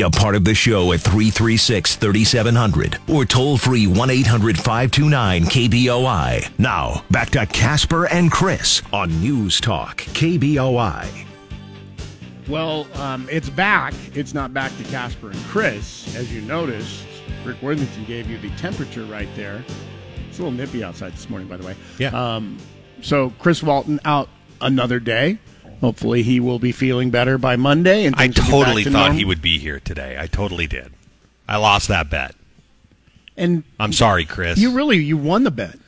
A part of the show at 336 3700 or toll free 1 800 529 KBOI. Now, back to Casper and Chris on News Talk KBOI. Well, um, it's back. It's not back to Casper and Chris. As you noticed, Rick Worthington gave you the temperature right there. It's a little nippy outside this morning, by the way. Yeah. Um, so Chris Walton out another day. Hopefully, he will be feeling better by Monday. And I things will be totally to thought normal. he would be here today. I totally did. I lost that bet. And I'm sorry, Chris. you really you won the bet.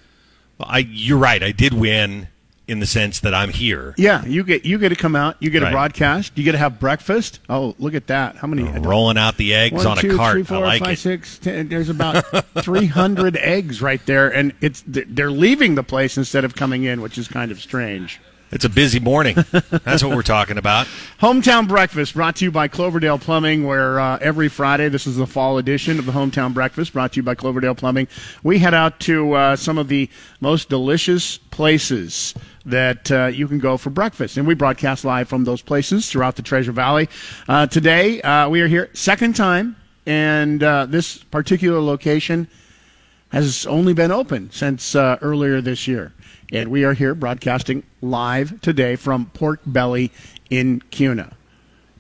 Well, I, you're right. I did win in the sense that I'm here. Yeah, you get you get to come out. You get a broadcast. You get to have breakfast. Oh, look at that! How many? Uh, rolling out the eggs One, on a cart. three, four, I like five, it. six, ten. There's about 300 eggs right there, and it's they're leaving the place instead of coming in, which is kind of strange. It's a busy morning. That's what we're talking about. Hometown Breakfast brought to you by Cloverdale Plumbing, where uh, every Friday, this is the fall edition of the Hometown Breakfast brought to you by Cloverdale Plumbing. We head out to uh, some of the most delicious places that uh, you can go for breakfast. And we broadcast live from those places throughout the Treasure Valley. Uh, today, uh, we are here, second time, and uh, this particular location has only been open since earlier this year. And we are here broadcasting live today from Pork Belly in Kuna.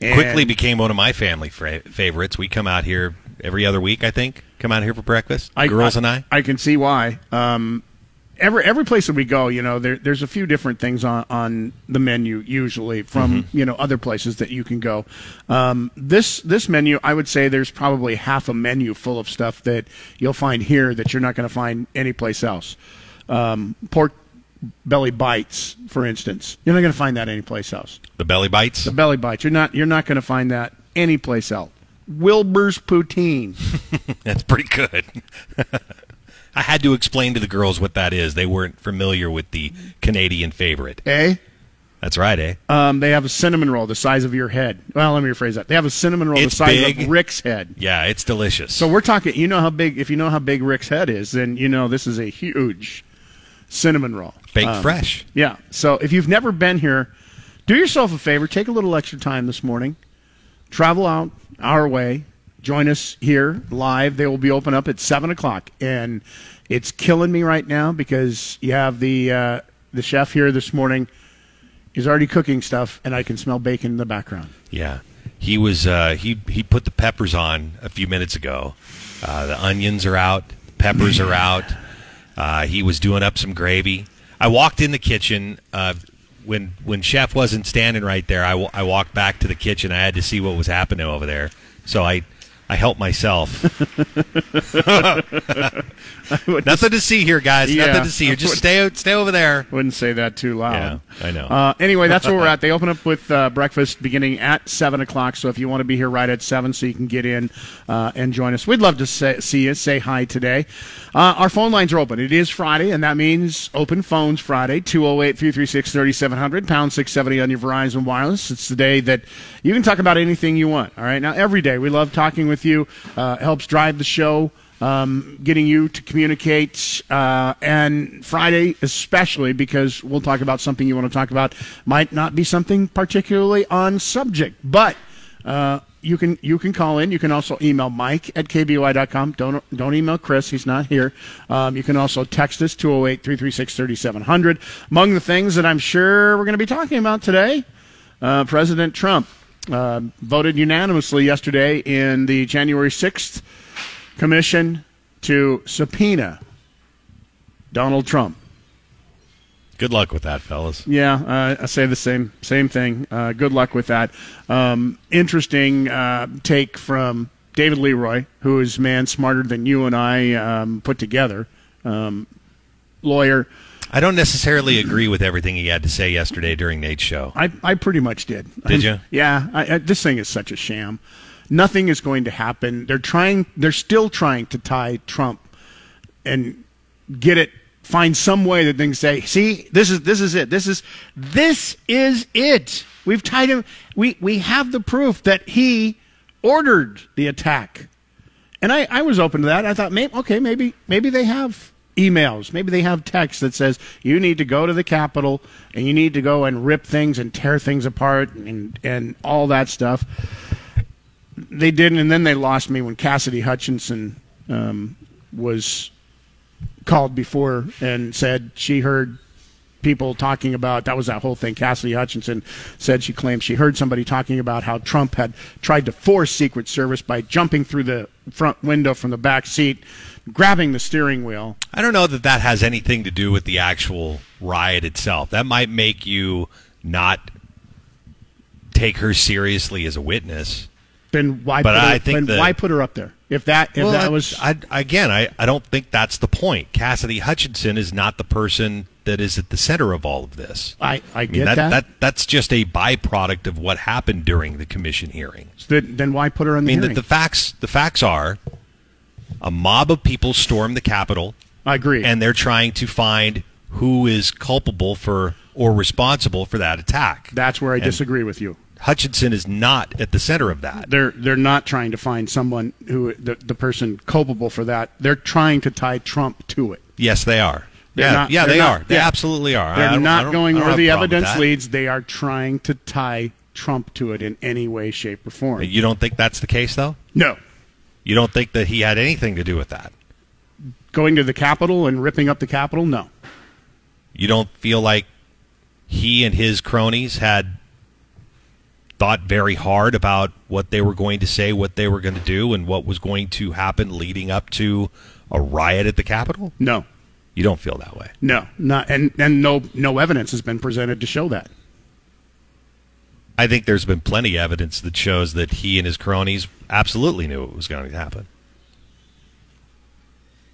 And Quickly became one of my family fra- favorites. We come out here every other week, I think. Come out here for breakfast. I, Girls and I. I can see why. Um, every every place that we go, you know, there, there's a few different things on, on the menu usually from Mm-hmm. you know other places that you can go. Um, this this menu, I would say, there's probably half a menu full of stuff that you'll find here that you're not going to find anyplace else. Um, pork belly bites, for instance, you're not going to find that anyplace else. The belly bites. The belly bites, you're not you're not going to find that anyplace else. Wilbur's poutine. That's pretty good. I had to explain to the girls what that is. They weren't familiar with the Canadian favorite. eh? That's right, eh? Um, they have a cinnamon roll the size of your head. Well, let me rephrase that. They have a cinnamon roll It's the size big. of Rick's head. Yeah, it's delicious. So we're talking. You know how big? If you know how big Rick's head is, then you know this is a huge cinnamon roll. Baked Um, fresh. Yeah. So if you've never been here, do yourself a favor. Take a little extra time this morning. Travel out our way. Join us here live. They will be open up at seven o'clock, and it's killing me right now because you have the uh, the chef here this morning. He's already cooking stuff, and I can smell bacon in the background. Yeah, he was. Uh, he he put the peppers on a few minutes ago. Uh, the onions are out. Peppers are out. Uh, he was doing up some gravy. I walked in the kitchen uh, when when chef wasn't standing right there. I, I walked back to the kitchen. I had to see what was happening over there. So I I help myself. Nothing to see here, guys. Yeah. Nothing to see here. Just stay stay over there. Wouldn't say that too loud. Yeah, I know. Uh, anyway, that's where we're at. They open up with uh, breakfast beginning at 7 o'clock. So if you want to be here right at 7 so you can get in uh, and join us, we'd love to say, see you, say hi today. Uh, our phone lines are open. It is Friday, and that means open phones Friday, 208 336 3700, pound 670 on your Verizon Wireless. It's the day that you can talk about anything you want. All right. Now, every day, we love talking with you, uh, helps drive the show um, getting you to communicate, uh, and Friday especially because we'll talk about something you want to talk about. Might not be something particularly on subject, but uh, you can you can call in. You can also email Mike at kboi.com. Don't don't email Chris. He's not here. Um, you can also text us 208-336-3700. Among the things that I'm sure we're going to be talking about today, uh, President Trump uh, voted unanimously yesterday in the January 6th commission to subpoena Donald Trump. Good luck with that, fellas. Yeah, uh, I say the same same thing. Uh, good luck with that. Um, interesting uh, take from David Leroy, who is man smarter than you and I um, put together. Um, lawyer. I don't necessarily agree with everything he had to say yesterday during Nate's show. I, I pretty much did. Did you? yeah. I, I, this thing is such a sham. Nothing is going to happen. They're trying. They're still trying to tie Trump and get it. Find some way that they can say, "See, this is this is it. This is this is it. We've tied him. We we have the proof that he ordered the attack." And I, I was open to that. I thought, maybe okay, maybe maybe they have emails, maybe they have text that says you need to go to the Capitol and you need to go and rip things and tear things apart and and all that stuff. they didn't, and then they lost me when Cassidy Hutchinson um, was called before and said she heard people talking about that was that whole thing. Cassidy Hutchinson said she claimed she heard somebody talking about how Trump had tried to force Secret Service by jumping through the front window from the back seat, grabbing the steering wheel. I don't know that that has anything to do with the actual riot itself. That might make you not take her seriously as a witness. Then why? But put her, I think then that- why put her up there? If that if well, that was I, again, I, I don't think that's the point. Cassidy Hutchinson is not the person that is at the center of all of this. I I I get mean, that, that. that that's just a byproduct of what happened during the commission hearing. then, then why put her on the I the mean, the, the facts the facts are a mob of people stormed the Capitol I agree. and they're trying to find who is culpable for or responsible for that attack. that's where I And disagree with you. Hutchinson is not at the center of that. They're they're not trying to find someone who the, the person culpable for that. They're trying to tie Trump to it. Yes, they are. They're yeah, not- yeah, they not- are. They yeah. absolutely are. They're not going where the a problem with evidence leads. They are trying to tie Trump to it in any way, shape, or form. You don't think that's the case, though? No. You don't think that he had anything to do with that? Going to the Capitol and ripping up the Capitol? No. You don't feel like he and his cronies had thought very hard about what they were going to say, what they were going to do, and what was going to happen leading up to a riot at the Capitol? No. You don't feel that way. No. Not and and no no evidence has been presented to show that. I think there's been plenty of evidence that shows that he and his cronies absolutely knew it was going to happen.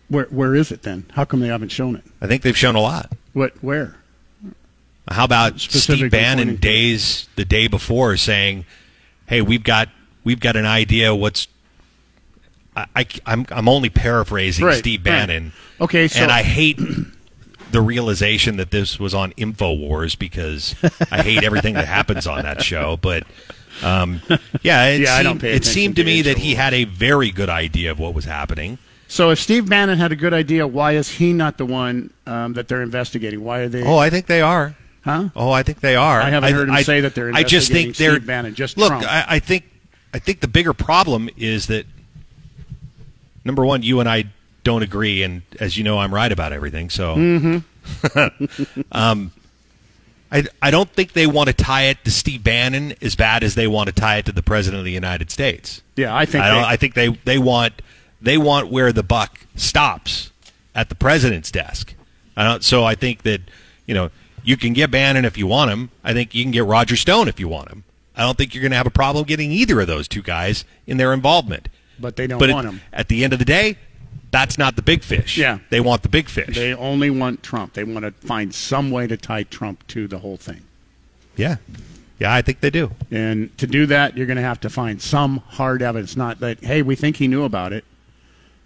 Where where is it then? How come they haven't shown it? I think they've shown a lot. What where? How about Steve Bannon days the day before saying, "Hey, we've got we've got an idea. What's I, I am I'm only paraphrasing Right, Steve right. Bannon. Okay, so and I hate the realization that this was on Infowars because I hate everything that happens on that show. But um, yeah, it Yeah, I don't seemed, it seemed to to me that he had a very good idea of what was happening. so if Steve Bannon had a good idea, why is he not the one um, that they're investigating? Why are they? Oh, I think they are. huh? Oh, I think they are. I haven't heard him say that they're I just investigating think they're Bannon, just look. Trump. I, I think I think the bigger problem is that number one, you and I don't agree, and as you know, I'm right about everything. So, Mm-hmm. um, I I don't think they want to tie it to Steve Bannon as bad as they want to tie it to the president of the United States. Yeah, I think I, they- I think they they want they want where the buck stops at the president's desk. I don't, so I think that you know you can get Bannon if you want him. I think you can get Roger Stone if you want him. I don't think you're going to have a problem getting either of those two guys in their involvement. But they don't but want at, him. At the end of the day, that's not the big fish. Yeah. they want the big fish. They only want Trump. They want to find some way to tie Trump to the whole thing. yeah, yeah, I think they do. And to do that, you're going to have to find some hard evidence. Not that, hey, we think he knew about it.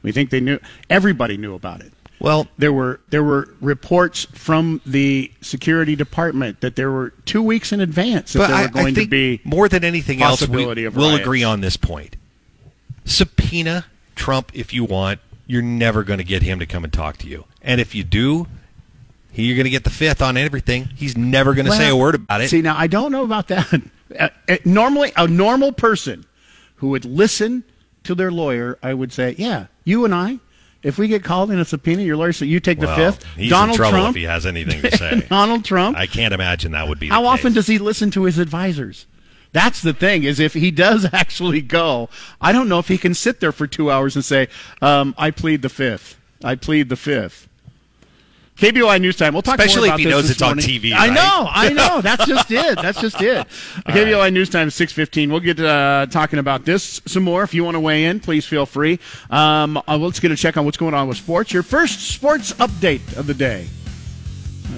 We think they knew. Everybody knew about it. Well, There were there were reports from the security department that there were two weeks in advance that there I, were going I think to be more than anything else, We, we'll agree on this point. Subpoena Trump if you want. You're never going to get him to come and talk to you. And if you do, he, you're going to get the fifth on everything. He's never going to say a word about it. See, now I don't know about that. Uh, uh, normally, a normal person who would listen to their lawyer, I would say, "Yeah, you and I, if we get called in a subpoena, your lawyer said you take well, the fifth. he's Donald in trouble Trump. if he has anything to say. Donald Trump. I can't imagine that would be. the How often does he listen to his advisors? That's the thing is if he does actually go, I don't know if he can sit there for two hours and say, um, "I plead the fifth. I plead the fifth. KBOI News Time. We'll talk Especially more if about he this knows it's on morning. TV, I know, I know. That's just it. That's just it. KBOI News Time six fifteen. We'll get uh, talking about this some more. If you want to weigh in, please feel free. Um, uh, let's get a check on what's going on with sports. Your first sports update of the day.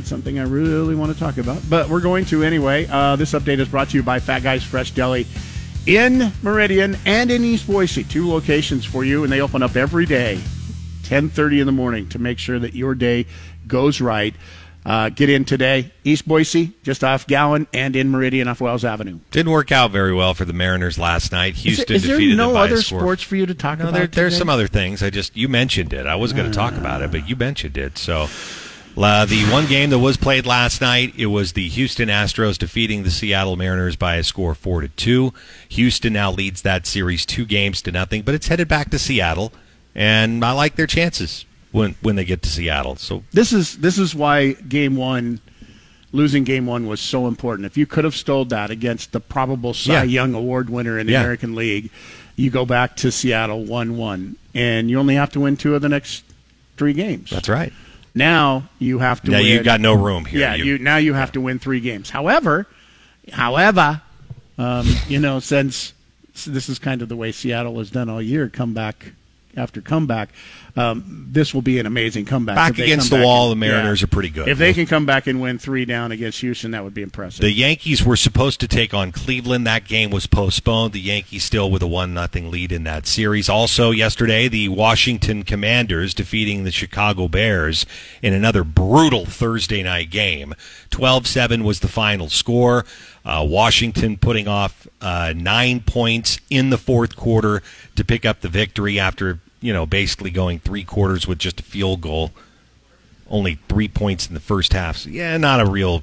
Something I really want to talk about, but we're going to anyway. Uh, this update is brought to you by Fat Guys Fresh Deli in Meridian and in East Boise. Two locations for you, and they open up every day, 10:30 in the morning, to make sure that your day goes right. Uh, get in today, East Boise, just off Gowen, and in Meridian off Wells Avenue. Didn't work out very well for the Mariners last night. Is, Houston is there defeated no them by other score. sports for you to talk No, about? there, there's some other things. I just you mentioned it. I was going to talk about it, but you mentioned it. So Uh, the one game that was played last night, it was the Houston Astros defeating the Seattle Mariners by a score four to two. Houston now leads that series two games to nothing, but it's headed back to Seattle, and I like their chances when when they get to Seattle. So This is this is why game one, losing game one was so important. If you could have stole that against the probable Cy Yeah. Young Award winner in the Yeah. American League, you go back to Seattle one one, and you only have to win two of the next three games. that's right. Now you have to. Now win, you got no room here. Yeah, you, now you have to win three games. However, however, um, you know, since this is kind of the way Seattle has done all year, comeback after comeback, um, this will be an amazing comeback. Back against the back wall, and- the Mariners are pretty good. If they can come back and win three down against Houston, that would be impressive. The Yankees were supposed to take on Cleveland. That game was postponed. The Yankees still with a one nothing lead in that series. Also yesterday, the Washington Commanders defeating the Chicago Bears in another brutal Thursday night game. 12-7 was the final score. Uh, Washington putting off uh, nine points in the fourth quarter to pick up the victory after you know basically going three quarters with just a field goal. Only three points in the first half. So, yeah, not a real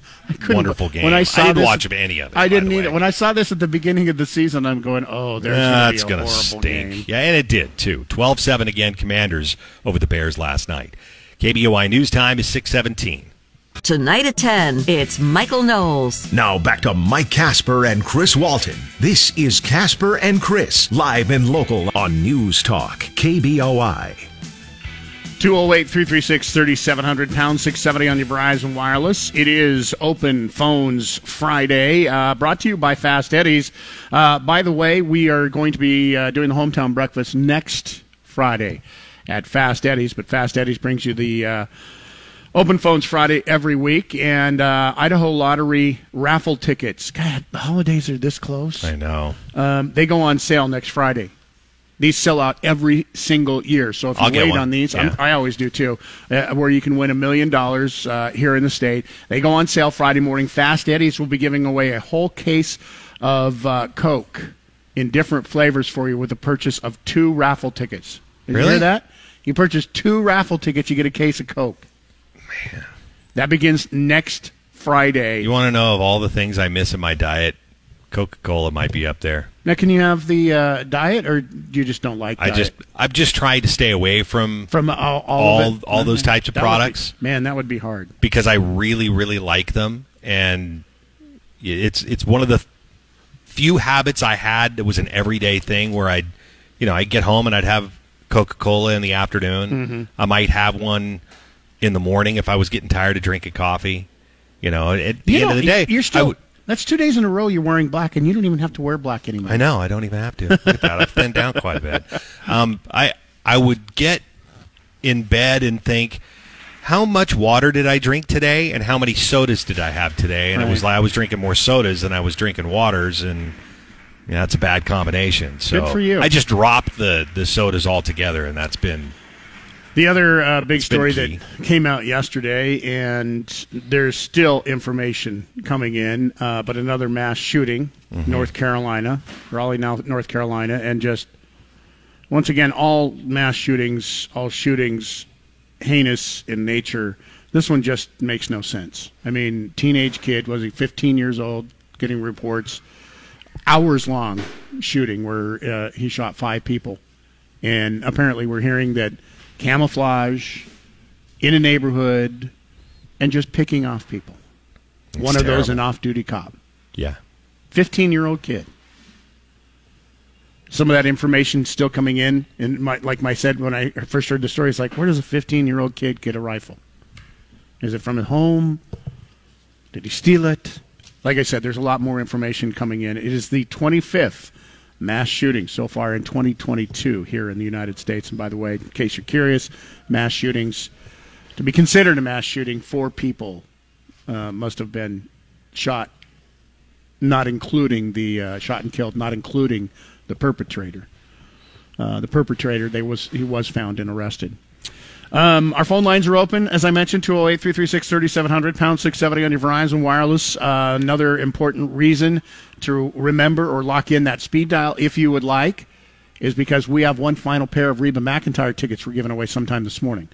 wonderful game. When I, saw I didn't this, watch any of it. I didn't either. When I saw this at the beginning of the season, I'm going, "Oh, there's That's going to going be a to horrible stink. game." Yeah, and it did too. 12-7 again, Commanders over the Bears last night. KBOI news time is 617. Tonight at 10, it's Michael Knowles. Now back to Mike Casper and Chris Walton. This is Casper and Chris, live and local on News Talk, KBOI. 208 336 3700 pound 670 on your Verizon Wireless. It is Open Phones Friday, uh, brought to you by Fast Eddie's. Uh, by the way, we are going to be uh, doing the hometown breakfast next Friday at Fast Eddie's, but Fast Eddie's brings you the. Open Phones Friday every week, and uh, Idaho Lottery raffle tickets. God, the holidays are this close. I know. Um, they go on sale next Friday. These sell out every single year. So if you I'll wait on these, Yeah. I always do too, uh, where you can win a million dollars uh, here in the state. They go on sale Friday morning. Fast Eddie's will be giving away a whole case of uh, Coke in different flavors for you with the purchase of two raffle tickets. Did you Really? hear that? You purchase two raffle tickets, you get a case of Coke. Man. That begins next Friday. You want to know of all the things I miss in my diet? Coca-Cola might be up there. now, can you have the uh, diet, or you just don't like I diet? just I've just tried to stay away from from all, all, all all those types of That would be- products man, that would be hard. because I really really like them and it's it's one of the few habits I had that was an everyday thing where I'd you know I'd get home and I'd have Coca-Cola in the afternoon. Mm-hmm. I might have one in the morning if I was getting tired of drinking coffee. You know, at the You end know, of the day, you're still. that's two days in a row you're wearing black, and you don't even have to wear black anymore. I know. I don't even have to. Look at that. I've thinned down quite a bit. Um, I I would get in bed and think, how much water did I drink today, and how many sodas did I have today? And it was like I was drinking more sodas than I was drinking waters, and yeah, that's a bad combination. So Good for you. I just dropped the the sodas altogether, and that's been The other uh, big story that came out yesterday, and there's still information coming in, uh, but another mass shooting, Mm-hmm. North Carolina, Raleigh, North Carolina, and just once again, all mass shootings, all shootings, heinous in nature. This one just makes no sense. I mean, teenage kid was he 15 years old, getting reports, hours long shooting where uh, he shot five people, and apparently we're hearing that camouflage in a neighborhood and just picking off people. It's One of those an off-duty cop. yeah. 15 year old kid. Some of that information still coming in, and my, like I said when I first heard the story, it's like, where does a 15 year old kid get a rifle? Is it from his home? Did he steal it? Like I said, there's a lot more information coming in. It is the 25th mass shootings so far in 2022 here in the United States. And by the way, in case you're curious, mass shootings, to be considered a mass shooting, four people uh, must have been shot not including the uh, shot and killed, not including the perpetrator. Uh, the perpetrator, they was he was found and arrested. Um, our phone lines are open, as I mentioned, 208 336 3700, pound 670 on your Verizon Wireless. Uh, another important reason to remember or lock in that speed dial, if you would like, is because we have one final pair of Reba McEntire tickets we're giving away sometime this morning.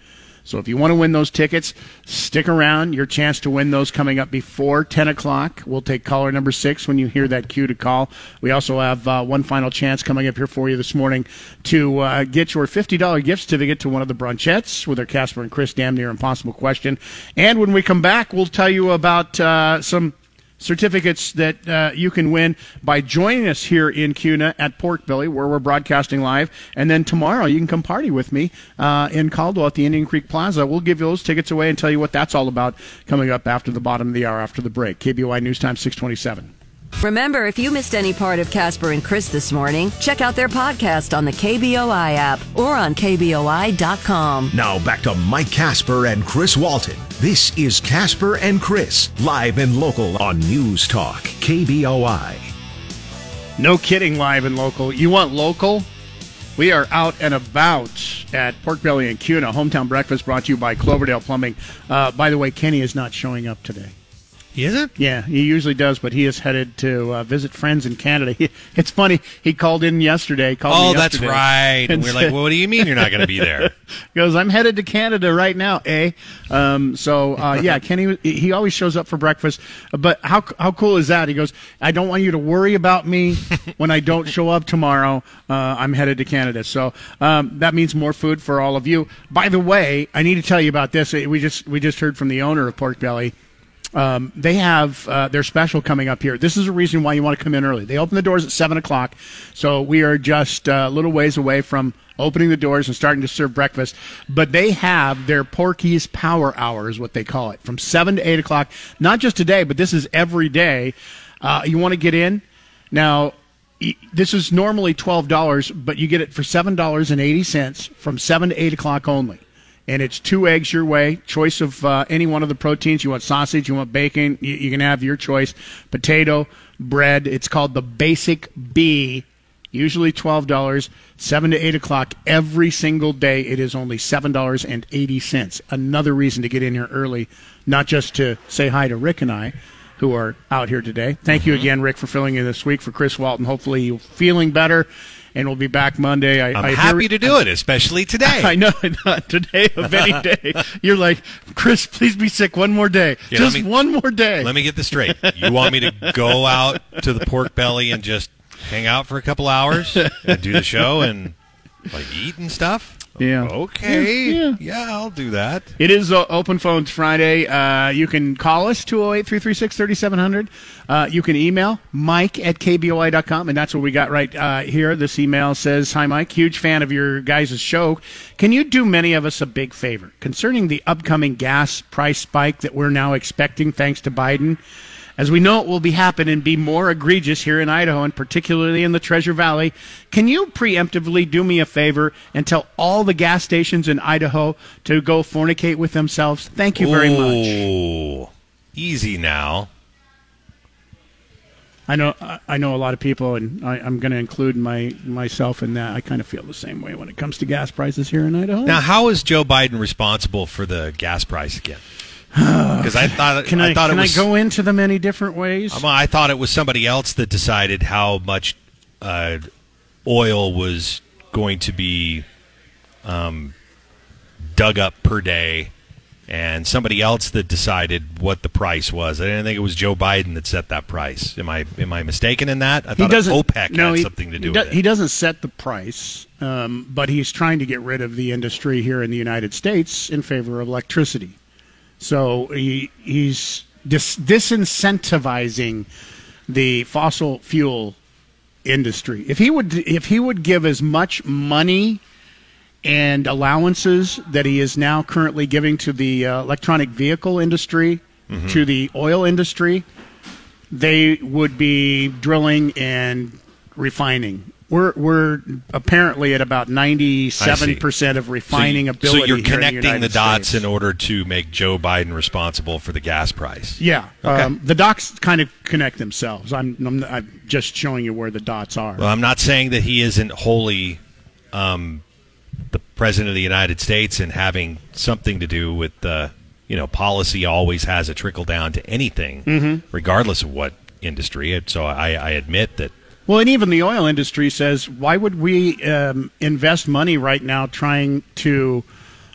So if you want to win those tickets, stick around. Your chance to win those coming up before 10 o'clock. We'll take caller number six when you hear that cue to call. We also have uh, one final chance coming up here for you this morning to uh, get your $50 gift certificate to one of the brunchettes with our Casper and Chris Damn Near Impossible question. And when we come back, we'll tell you about uh, some certificates that uh, you can win by joining us here in Kuna at Pork Belly, where we're broadcasting live. And then tomorrow, you can come party with me uh, in Caldwell at the Indian Creek Plaza. We'll give those tickets away and tell you what that's all about coming up after the bottom of the hour after the break. KBOI News Time 627. Remember, if you missed any part of Casper and Chris this morning, check out their podcast on the KBOI app or on KBOI.com. Now back to Mike Casper and Chris Walton. This is Casper and Chris, live and local on News Talk, KBOI. No kidding, live and local. You want local? We are out and about at Pork Belly and Kuna. Hometown breakfast brought to you by Cloverdale Plumbing. Uh, by the way, Kenny is not showing up today. He isn't? Yeah, he usually does, but he is headed to uh, visit friends in Canada. He, it's funny. He called in yesterday. Called Oh, me that's right. And we're like, well, what do you mean you're not going to be there? He goes, I'm headed to Canada right now, eh? Um, so uh, yeah, Kenny, he always shows up for breakfast. But how how cool is that? He goes, I don't want you to worry about me when I don't show up tomorrow. Uh, I'm headed to Canada, so um, that means more food for all of you. By the way, I need to tell you about this. We just we just heard from the owner of Pork Belly. Um, they have uh, their special coming up here. This is a reason why you want to come in early. They open the doors at seven o'clock, so we are just uh, a little ways away from opening the doors and starting to serve breakfast. But they have their Porky's Power Hour, is what they call it, from seven to eight o'clock. Not just today, but this is every day. Uh, you want to get in now. This is normally twelve dollars, but you get it for seven dollars and eighty cents from seven to eight o'clock only and it's two eggs your way. Choice of uh, any one of the proteins. You want sausage, you want bacon. You, you can have your choice. Potato, bread. It's called the Basic B. Usually twelve dollars, seven to eight o'clock every single day. It is only seven dollars and eighty cents. Another reason to get in here early, not just to say hi to Rick and I, who are out here today. Thank you again, Rick, for filling in this week for Chris Walton. Hopefully, you're feeling better, and we'll be back Monday. I, I'm I hear- happy to do it, especially today. I know, not today of any day. You're like, Chris, please be sick one more day. Yeah, Just me- one more day. Let me get this straight. You want me to go out to the pork belly and just hang out for a couple hours and do the show and like eat and stuff? Yeah. Okay. Yeah, Yeah, I'll do that. It is uh, Open Phones Friday. Uh, you can call us, 208 336 3700. Uh, You can email Mike at KBOI.com, and that's what we got right uh, here. This email says Hi, Mike. Huge fan of your guys' show. Can you do many of us a big favor concerning the upcoming gas price spike that we're now expecting thanks to Biden? As we know it will be happening, be more egregious here in Idaho and particularly in the Treasure Valley, can you preemptively do me a favor and tell all the gas stations in Idaho to go fornicate with themselves? Thank you very much. Ooh, Easy now. I know I- know a lot of people, and I, I'm going to include my myself in that. I kind of feel the same way when it comes to gas prices here in Idaho. Now, how is Joe Biden responsible for the gas price again? Because I thought can I, thought can it was I go into the many different ways? I thought it was somebody else that decided how much uh, oil was going to be um, dug up per day, and somebody else that decided what the price was. I didn't think it was Joe Biden that set that price. Am I am I mistaken in that? I he thought. OPEC no, had he, something to he do do- with it. He doesn't set the price, um, but he's trying to get rid of the industry here in the United States in favor of electricity. So he he's dis- disincentivizing the fossil fuel industry. If he would if he would give as much money and allowances that he is now currently giving to the uh, electronic vehicle industry, Mm-hmm. to the oil industry, they would be drilling and refining. We're we're apparently at about ninety seven percent of refining so, ability. So you're in the connecting the, dots States. in order to make Joe Biden responsible for the gas price. Yeah, Okay. um, the dots kind of connect themselves. I'm, I'm I'm just showing you where the dots are. Well, I'm not saying that he isn't wholly um, the president of the United States and having something to do with the, you know, policy always has a trickle down to anything, Mm-hmm. regardless of what industry. So I, I admit that. Well, and even the oil industry says, why would we um, invest money right now trying to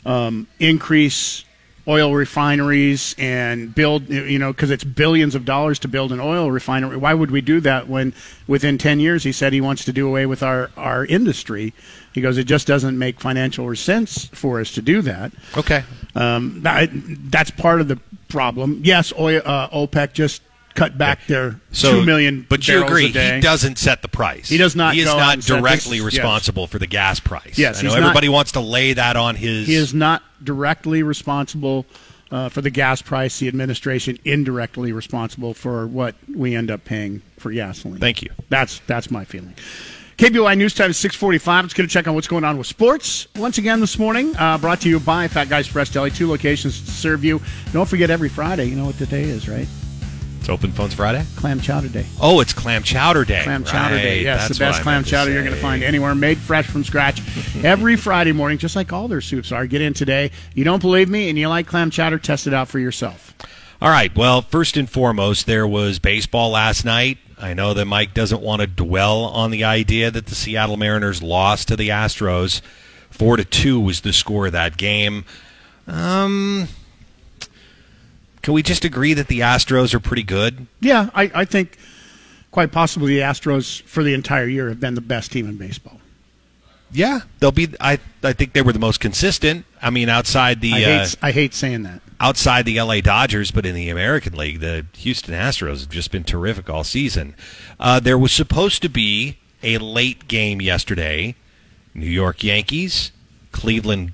um, increase oil refineries and build, you know, because it's billions of dollars to build an oil refinery. Why would we do that when within 10 years he said he wants to do away with our, our industry? He goes, it just doesn't make financial sense for us to do that. Okay. Um, that, that's part of the problem. Yes, oil, uh, OPEC just cut back their So, two million but you agree, he doesn't set the price. He does not He is not directly this is- yes. responsible for the gas price. Yes, I know he's not- everybody wants to lay that on his. He is not directly responsible uh, for the gas price. The administration indirectly responsible for what we end up paying for gasoline. Thank you. That's that's my feeling. KBOI News Time is 645. Let's get a check on what's going on with sports. Once again this morning, uh, brought to you by Fat Guys Fresh Deli. Two locations to serve you. Don't forget every Friday, you know what the day is, right? It's Open Phones Friday. Clam Chowder Day. Oh, it's Clam Chowder Day. Clam chowder day. Yes, that's the best clam chowder you're going to find anywhere, made fresh from scratch every Friday morning, just like all their soups are. Get in today. You don't believe me and you like clam chowder, test it out for yourself. All right. Well, first and foremost, there was baseball last night. I know that Mike doesn't want to dwell on the idea that the Seattle Mariners lost to the Astros. Four to two was the score of that game. Um, can we just agree that the Astros are pretty good? Yeah, I, I think quite possibly the Astros for the entire year have been the best team in baseball. Yeah, they'll be. I I think they were the most consistent. I mean, outside the I, uh, hate, I hate saying that. outside the LA Dodgers, but in the American League, the Houston Astros have just been terrific all season. Uh, there was supposed to be a late game yesterday. New York Yankees, Cleveland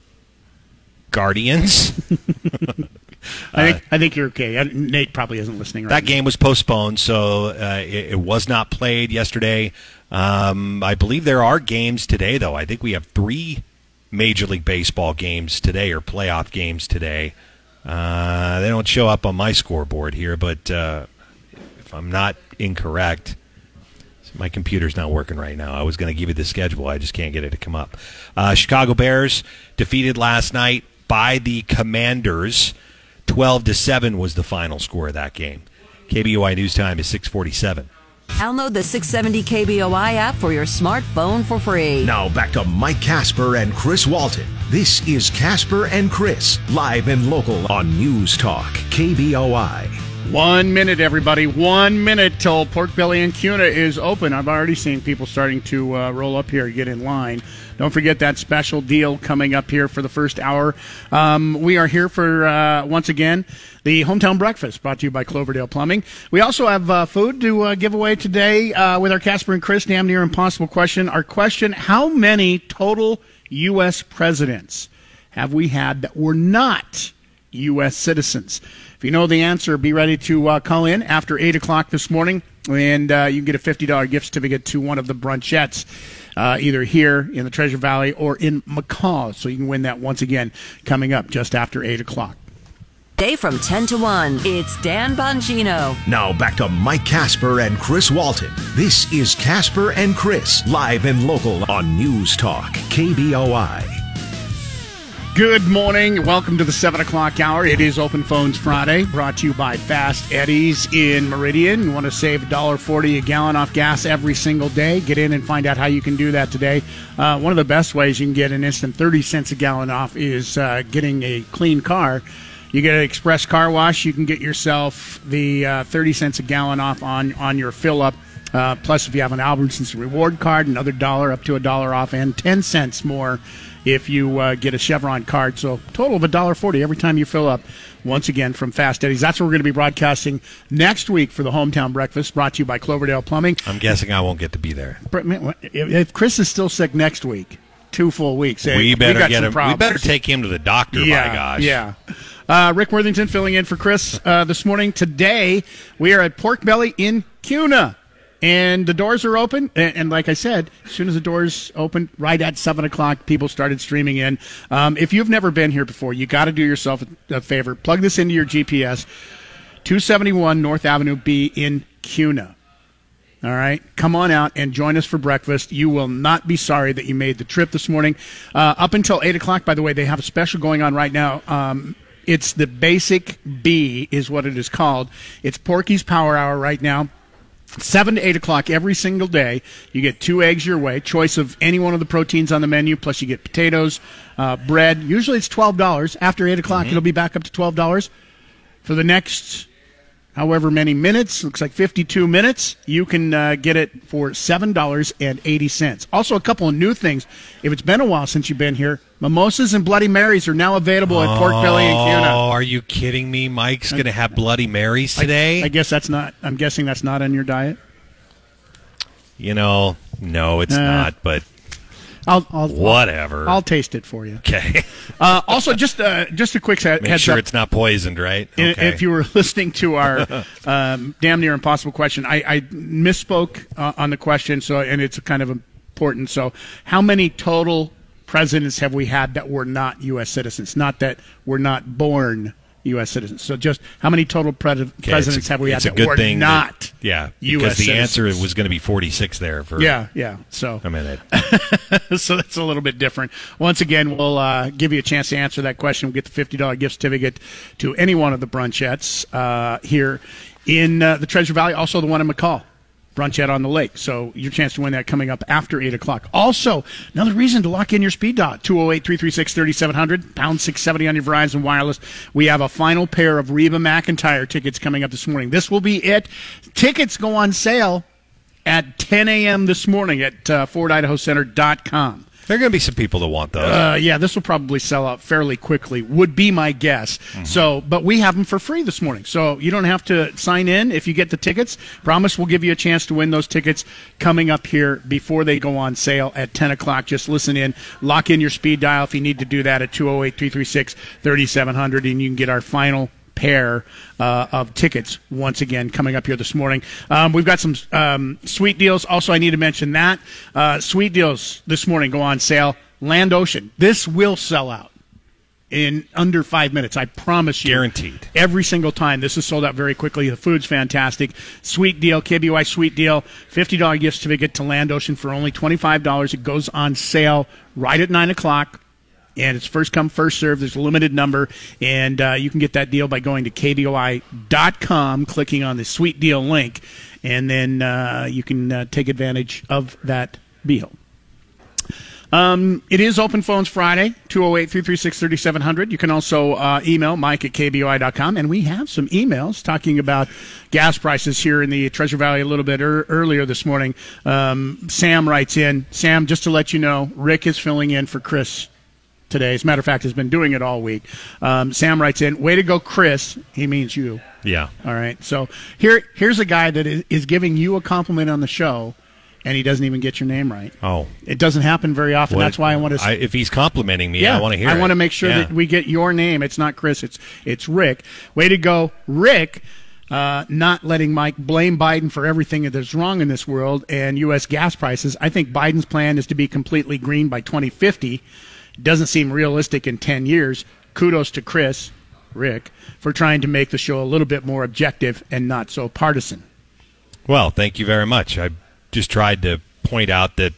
Guardians. I think I think you're okay. Nate probably isn't listening right that now. game was postponed, so uh, it, it was not played yesterday. Um, I believe there are games today, though. I think we have three Major League Baseball games today or playoff games today. Uh, they don't show up on my scoreboard here, but uh, if I'm not incorrect, my computer's not working right now. I was going to give you the schedule, I just can't get it to come up. Uh, Chicago Bears defeated last night by the Commanders. 12 to 7 was the final score of that game. KBOI News Time is 647. Download the 670 KBOI app for your smartphone for free. Now back to Mike Casper and Chris Walton. This is Casper and Chris, live and local on News Talk, KBOI. One minute, everybody. One minute till Pork Belly and Kuna is open. I've already seen people starting to uh, roll up here, get in line. Don't forget that special deal coming up here for the first hour. Um, we are here for, uh, once again, the hometown breakfast brought to you by Cloverdale Plumbing. We also have uh, food to uh, give away today uh, with our Casper and Chris damn near impossible question. Our question How many total U.S. presidents have we had that were not U.S. citizens? If you know the answer, be ready to uh, call in after 8 o'clock this morning, and uh, you can get a $50 gift certificate to one of the brunchettes, uh, either here in the Treasure Valley or in McCall. So you can win that once again coming up just after 8 o'clock. Day from 10 to 1. It's Dan Bongino. Now back to Mike Casper and Chris Walton. This is Casper and Chris, live and local on News Talk, KBOI. Good morning. Welcome to the 7 o'clock hour. It is Open Phones Friday, brought to you by Fast Eddie's in Meridian. You want to save $1.40 a gallon off gas every single day? Get in and find out how you can do that today. Uh, one of the best ways you can get an instant 30 cents a gallon off is uh, getting a clean car. You get an express car wash, you can get yourself the uh, 30 cents a gallon off on, on your fill up. Uh, plus, if you have an Albertsons reward card, another dollar up to a dollar off, and 10 cents more if you uh, get a Chevron card. So total of a dollar forty every time you fill up. Once again from Fast Eddie's. That's what we're going to be broadcasting next week for the hometown breakfast, brought to you by Cloverdale Plumbing. I'm guessing I won't get to be there. If Chris is still sick next week, two full weeks, hey, we better got get some him. We better take him to the doctor. Yeah, my gosh. yeah. Uh, Rick Worthington filling in for Chris uh, this morning. Today we are at Pork Belly in Kuna. And the doors are open, and, and like I said, as soon as the doors opened, right at seven o'clock, people started streaming in. Um, if you've never been here before, you got to do yourself a, favor. Plug this into your GPS. 271 North Avenue B in Kuna. All right, come on out and join us for breakfast. You will not be sorry that you made the trip this morning. Uh, up until eight o'clock, by the way, they have a special going on right now. Um, it's the Basic B, is what it is called. It's Porky's Power Hour right now. Seven to eight o'clock every single day. You get two eggs your way, choice of any one of the proteins on the menu. Plus, you get potatoes, uh, bread. Usually, it's twelve dollars. After eight o'clock, it'll be back up to twelve dollars for the next however many minutes. Looks like fifty-two minutes. You can uh, get it for seven dollars and eighty cents. Also, a couple of new things. If it's been a while since you've been here, mimosas and Bloody Marys are now available at Pork Belly and Kuna. Oh, are you kidding me? Mike's going to have Bloody Marys today. I guess that's not. I'm guessing that's not on your diet. you know, no, it's Uh, not. But I'll, I'll whatever. I'll taste it for you. okay. Uh, also, just uh, just a quick Make sure up. it's not poisoned, right? Okay. If you were listening to our um, damn near impossible question, I, I misspoke uh, on the question, so and it's kind of important. So, how many total presidents have we had that were not U.S. citizens? Not that were not born U.S. citizens. So, just how many total pre- Okay, presidents a- have we had that were thing that- not? yeah, US because the answer was going to be 46 there for Yeah, yeah. So a minute. so that's a little bit different. Once again, we'll uh, give you a chance to answer that question. We'll get the fifty dollar gift certificate to any one of the brunchettes uh, here in uh, the Treasure Valley. Also, the one in McCall. Brunchette on the lake. So your chance to win that coming up after 8 o'clock. Also, another reason to lock in your speed dot, 208-336-3700, pound 670 on your Verizon Wireless. We have a final pair of Reba McEntire tickets coming up this morning. This will be it. Tickets go on sale at 10 a.m. this morning at uh, FordIdahoCenter.com. There are going to be some people that want those. Uh, yeah, this will probably sell out fairly quickly. Would be my guess. So, but we have them for free this morning, so you don't have to sign in if you get the tickets. Promise we'll give you a chance to win those tickets coming up here before they go on sale at 10 o'clock. Just listen in, lock in your speed dial if you need to do that at 208-336-3700, and you can get our final pair uh, of tickets once again coming up here this morning. Um, we've got some um, sweet deals. Also, I need to mention that uh, sweet deals this morning go on sale. Land Ocean. This will sell out in under five minutes. I promise you. Guaranteed. Every single time. This is sold out very quickly. The food's fantastic. Sweet deal, KBY sweet deal. $50 gift certificate to Land Ocean for only $25. It goes on sale right at 9 o'clock and it's first come first serve there's a limited number and uh, you can get that deal by going to kboi.com clicking on the sweet deal link and then uh, you can uh, take advantage of that deal um, it is Open Phones Friday, 208 336 3700. You can also uh, email mike at kboi.com. And we have some emails talking about gas prices here in the Treasure Valley a little bit er- earlier this morning. Um, Sam writes in Sam, just to let you know, Rick is filling in for Chris today. As a matter of fact, has been doing it all week. Um, Sam writes in, way to go, Chris. He means you. yeah. All right. So here, here's a guy that is, giving you a compliment on the show, and he doesn't even get your name right. Oh. It doesn't happen very often. What- That's why I want to. if he's complimenting me, yeah, I want to hear I want to make sure Yeah. that we get your name. It's not Chris. It's it's Rick. Way to go, Rick. Uh, not letting Mike blame Biden for everything that's wrong in this world and U.S. gas prices. I think Biden's plan is to be completely green by 2050. Doesn't seem realistic in 10 years. Kudos to Chris, Rick, for trying to make the show a little bit more objective and not so partisan. Well, thank you very much. I just tried to point out that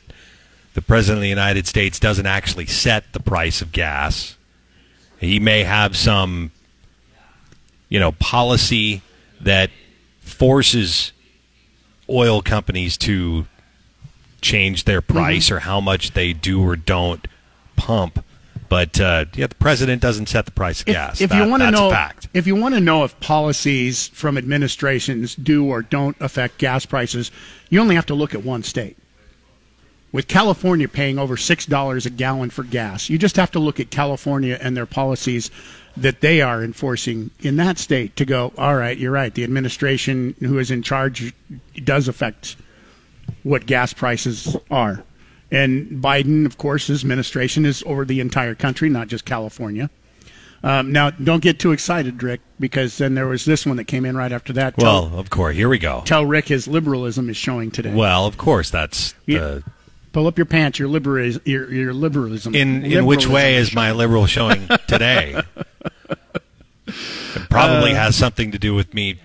the President of the United States doesn't actually set the price of gas. He may have some, you know, policy that forces oil companies to change their Mm-hmm. price or how much they do or don't pump. But uh, yeah, the president doesn't set the price of if, gas. if That- you want to know if you want to know if policies from administrations do or don't affect gas prices, you only have to look at one state. With California paying over six dollars a gallon for gas, you just have to look at California and their policies that they are enforcing in that state to go. All right, you're right. The administration who is in charge does affect what gas prices are. And Biden, of course, his administration is over the entire country, not just California. Um, now, don't get too excited, Rick, because then there was this one that came in right after that. Tell, Well, of course, here we go. tell Rick his liberalism is showing today. Well, of course, that's Yeah. the Pull up your pants. Your, libera- your, your liberalism. In in which way is my liberal showing today? it probably has something to do with me,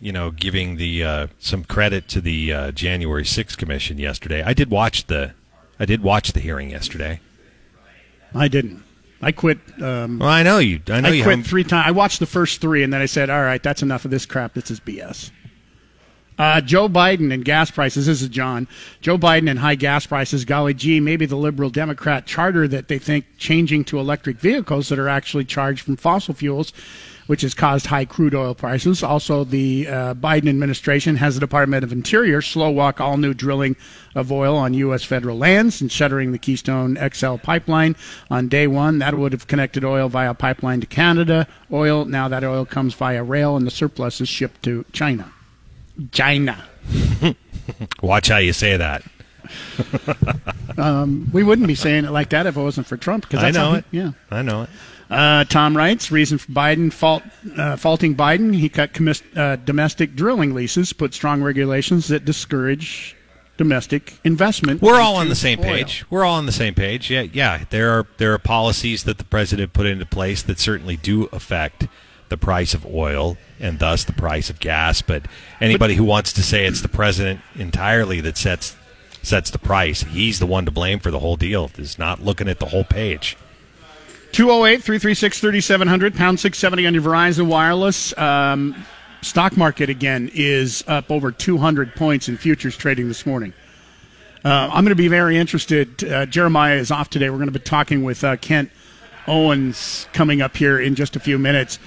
you know, giving the uh, some credit to the uh, January 6th commission yesterday. I did watch the I did watch the hearing yesterday. I didn't. I quit. Um, Well, I know you. I know I you. quit three times. I watched the first three, and then I said, "All right, that's enough of this crap. This is BS." Uh, Joe Biden and gas prices. This is John. Joe Biden and high gas prices. Golly gee, maybe the liberal Democrat charter that they think changing to electric vehicles that are actually charged from fossil fuels which has caused high crude oil prices. Also, the uh, Biden administration has the Department of Interior slow walk all new drilling of oil on U.S. federal lands and shuttering the Keystone XL pipeline on day one. That would have connected oil via pipeline to Canada. Oil, now that oil comes via rail and the surplus is shipped to China. China. Watch how you say that. um, we wouldn't be saying it like that if it wasn't for Trump. Cause I know he, it. Yeah, I know it. Uh, Tom writes, reason for Biden fault, uh, faulting Biden, he cut commis- uh, domestic drilling leases, put strong regulations that discourage domestic investment. We're all on the same oil. page. We're all on the same page. Yeah, yeah. There are there are policies that the president put into place that certainly do affect the price of oil and thus the price of gas. But anybody who wants to say it's the president entirely that sets sets the price, he's the one to blame for the whole deal. Is not looking at the whole page. 208 336 3700, pound 670 on your Verizon Wireless. Um, stock market again is up over 200 points in futures trading this morning. Uh, I'm going to be very interested. Uh, Jeremiah is off today. We're going to be talking with uh, Kent Owens coming up here in just a few minutes.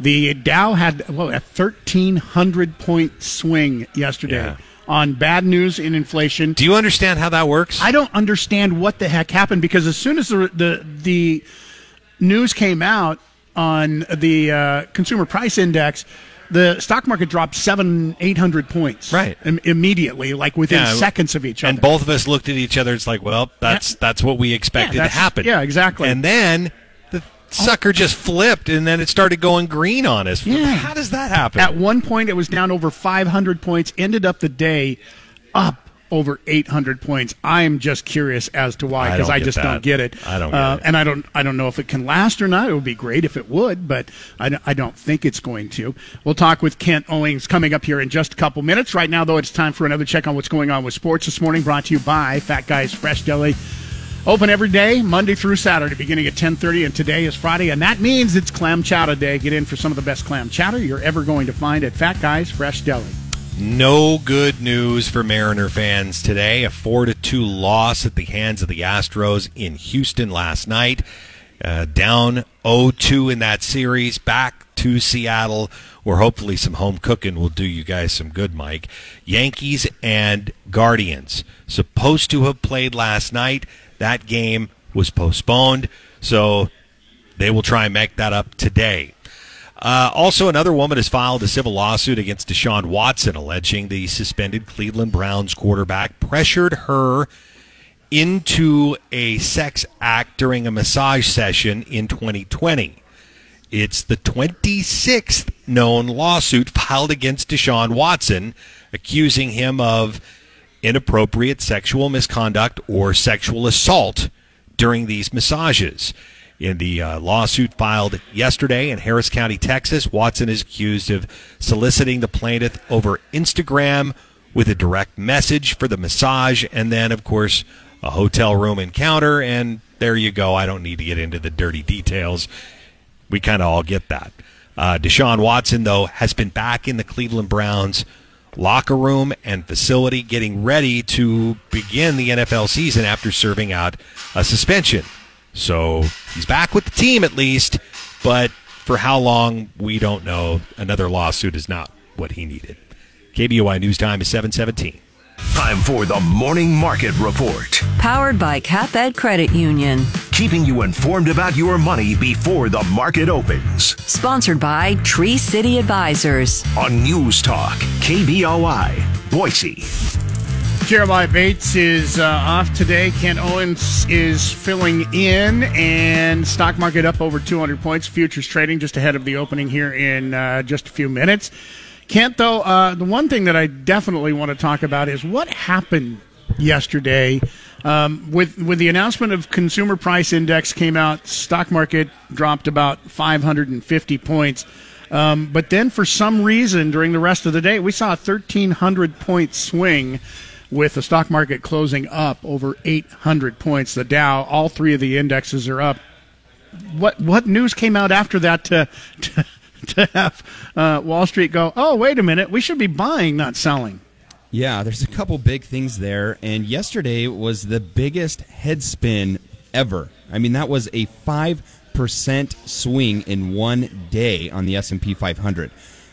The Dow had well, a 1,300 point swing yesterday. Yeah. On bad news in inflation. Do you understand how that works? I don't understand what the heck happened because as soon as the the, the news came out on the uh, consumer price index, the stock market dropped seven, eight hundred points, Right. Im- immediately, like within Yeah, seconds of each other. And both of us looked at each other. It's like, well, that's that's what we expected Yeah, to happen. yeah, exactly. And then the sucker just flipped, and then it started going green on us. Yeah. How does that happen? At one point, it was down over five hundred points. Ended up the day up over 800 points. I'm just curious as to why because don't I, just don't get it. I don't uh, it. And I don't I don't know if it can last or not. It would be great if it would, but I, don't- I don't think it's going to. We'll talk with Kent Owings coming up here in just a couple minutes. Right now, though, it's time for another check on what's going on with sports this morning. Brought to you by Fat Guys Fresh Deli. Open every day, Monday through Saturday, beginning at 10:30, and today is Friday, and that means it's clam chowder day. Get in for some of the best clam chowder you're ever going to find at Fat Guys Fresh Deli. No good news for Mariner fans today. A 4 to 2 loss at the hands of the Astros in Houston last night. Uh, down 0 2 in that series. Back to Seattle, where hopefully some home cooking will do you guys some good, Mike. Yankees and Guardians. Supposed to have played last night. That game was postponed. So they will try and make that up today. Uh, also, another woman has filed a civil lawsuit against Deshaun Watson, alleging the suspended Cleveland Browns quarterback pressured her into a sex act during a massage session in 2020. It's the 26th known lawsuit filed against Deshaun Watson, accusing him of inappropriate sexual misconduct or sexual assault during these massages. In the uh, lawsuit filed yesterday in Harris County, Texas, Watson is accused of soliciting the plaintiff over Instagram with a direct message for the massage, and then, of course, a hotel room encounter. And there you go. I don't need to get into the dirty details. We kind of all get that. Uh, Deshaun Watson, though, has been back in the Cleveland Browns locker room and facility getting ready to begin the NFL season after serving out a suspension. So he's back with the team at least, but for how long, we don't know. Another lawsuit is not what he needed. KBOI News Time is 717. Time for the Morning Market Report. Powered by CapEd Credit Union. Keeping you informed about your money before the market opens. Sponsored by Tree City Advisors. On News Talk, KBOI, Boise. Jeremiah Bates is uh, off today. Kent Owens is filling in, and stock market up over 200 points. Futures trading just ahead of the opening here in uh, just a few minutes. Kent, though, uh, the one thing that I definitely want to talk about is what happened yesterday um, with with the announcement of consumer price index came out. Stock market dropped about 550 points. Um, but then, for some reason, during the rest of the day, we saw a 1,300 point swing with the stock market closing up over 800 points. The Dow, all three of the indexes are up. What what news came out after that to to, to have uh, Wall Street go, oh, wait a minute, we should be buying, not selling. Yeah, there's a couple big things there, and yesterday was the biggest head spin ever. I mean, that was a five percent swing in one day on the S and P 500.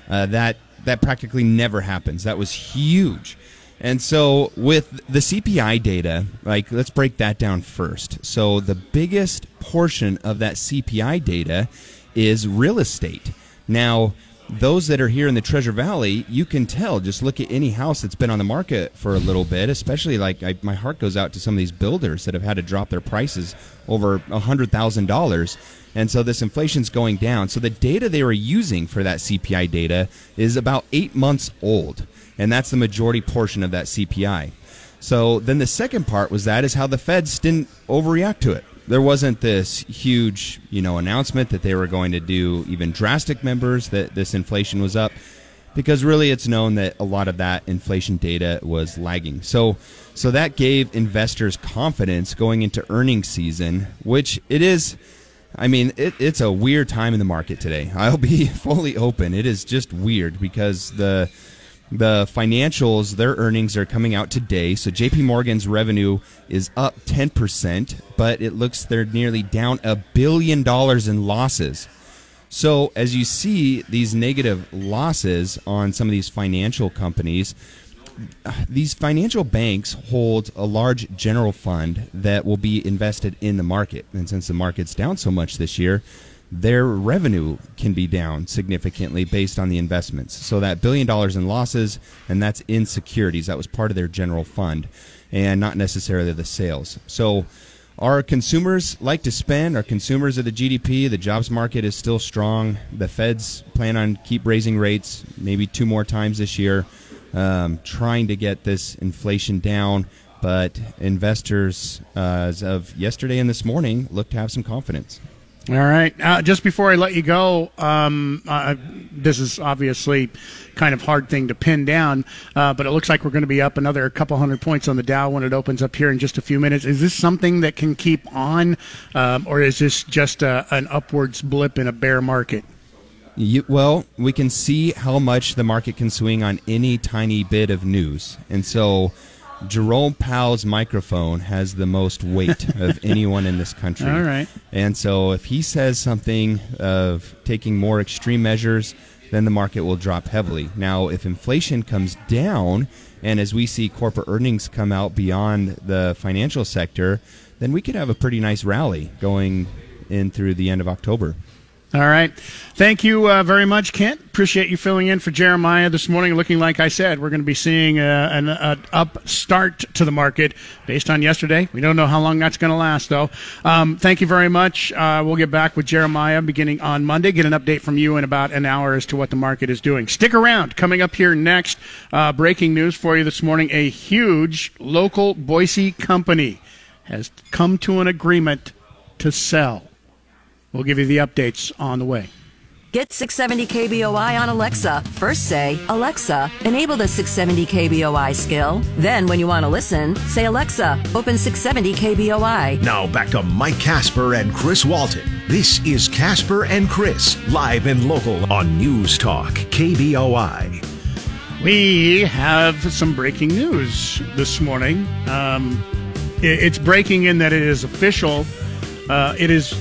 Uh, that that practically never happens. That was huge. And so with the CPI data, like let's break that down first. So the biggest portion of that CPI data is real estate. Now, those that are here in the Treasure Valley, you can tell. Just look at any house that's been on the market for a little bit, especially like I, my heart goes out to some of these builders that have had to drop their prices over a hundred thousand dollars. And so this inflation's going down. So the data they were using for that CPI data is about eight months old, and that's the majority portion of that CPI. So then the second part was that is how the Feds didn't overreact to it there wasn't this huge, you know, announcement that they were going to do even drastic members that this inflation was up because really it's known that a lot of that inflation data was lagging. So so that gave investors confidence going into earnings season, which it is I mean, it, it's a weird time in the market today. I'll be fully open. It is just weird because the the financials, their earnings are coming out today. So JP Morgan's revenue is up 10%, but it looks they're nearly down a billion dollars in losses. So as you see these negative losses on some of these financial companies, these financial banks hold a large general fund that will be invested in the market. And since the market's down so much this year, their revenue can be down significantly based on the investments. So that billion dollars in losses, and that's in securities. That was part of their general fund, and not necessarily the sales. So our consumers like to spend. Our consumers of the GDP. The jobs market is still strong. The Feds plan on keep raising rates, maybe two more times this year, um, trying to get this inflation down. But investors, uh, as of yesterday and this morning, look to have some confidence. All right. Uh, just before I let you go, um, uh, this is obviously kind of hard thing to pin down, uh, but it looks like we're going to be up another couple hundred points on the Dow when it opens up here in just a few minutes. Is this something that can keep on, um, or is this just a, an upwards blip in a bear market? You, well, we can see how much the market can swing on any tiny bit of news, and so Jerome Powell's microphone has the most weight of anyone in this country. All right. And so if he says something of taking more extreme measures, then the market will drop heavily. Now, if inflation comes down, and as we see corporate earnings come out beyond the financial sector, then we could have a pretty nice rally going in through the end of October. All right. Thank you uh, very much, Kent. Appreciate you filling in for Jeremiah this morning. Looking like I said, we're going to be seeing uh, an, an up start to the market based on yesterday. We don't know how long that's going to last, though. Um, thank you very much. Uh, we'll get back with Jeremiah beginning on Monday. Get an update from you in about an hour as to what the market is doing. Stick around. Coming up here next, uh, breaking news for you this morning. A huge local Boise company has come to an agreement to sell. We'll give you the updates on the way. Get 670 KBOI on Alexa. First say, Alexa, enable the 670 KBOI skill. Then, when you want to listen, say, Alexa, open 670 KBOI. Now back to Mike Casper and Chris Walton. This is Casper and Chris, live and local on News Talk, KBOI. We have some breaking news this morning. Um, it's breaking in that it is official. Uh, it is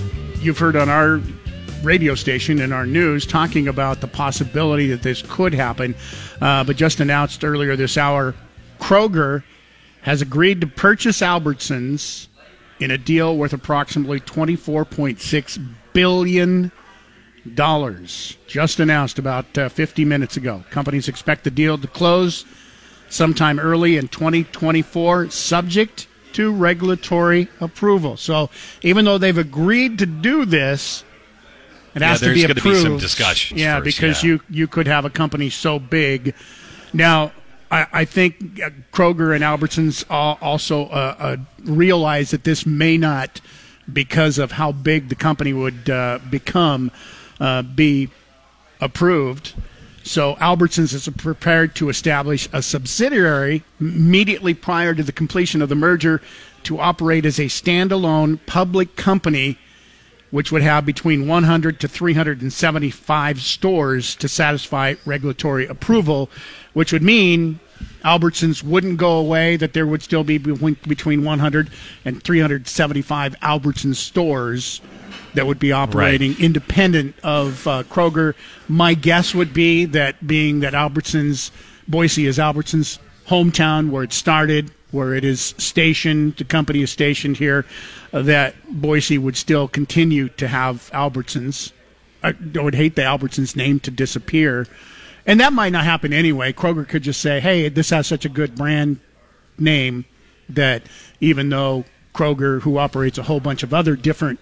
you've heard on our radio station and our news talking about the possibility that this could happen, uh, but just announced earlier this hour, Kroger has agreed to purchase Albertsons in a deal worth approximately $24.6 billion. Just announced about uh, 50 minutes ago. Companies expect the deal to close sometime early in 2024, subject to regulatory approval. So even though they've agreed to do this, it Yeah, has to there's be gonna be approved. some discussions Yeah, first, because yeah. you you could have a company so big. Now, I, I think uh, Kroger and Albertsons also uh, uh, realize that this may not, because of how big the company would uh, become, uh, be approved. So Albertsons is prepared to establish a subsidiary immediately prior to the completion of the merger to operate as a standalone public company which would have between 100 to 375 stores to satisfy regulatory approval, which would mean Albertsons wouldn't go away, that there would still be between between 100 and 375 Albertsons stores that would be operating independent of uh, Kroger. My guess would be that being that Albertsons, Boise is Albertsons' hometown where it started, where it is stationed, the company is stationed here, uh, that Boise would still continue to have Albertsons. I, I would hate the Albertsons name to disappear. And that might not happen anyway. Kroger could just say, hey, this has such a good brand name that even though Kroger, who operates a whole bunch of other different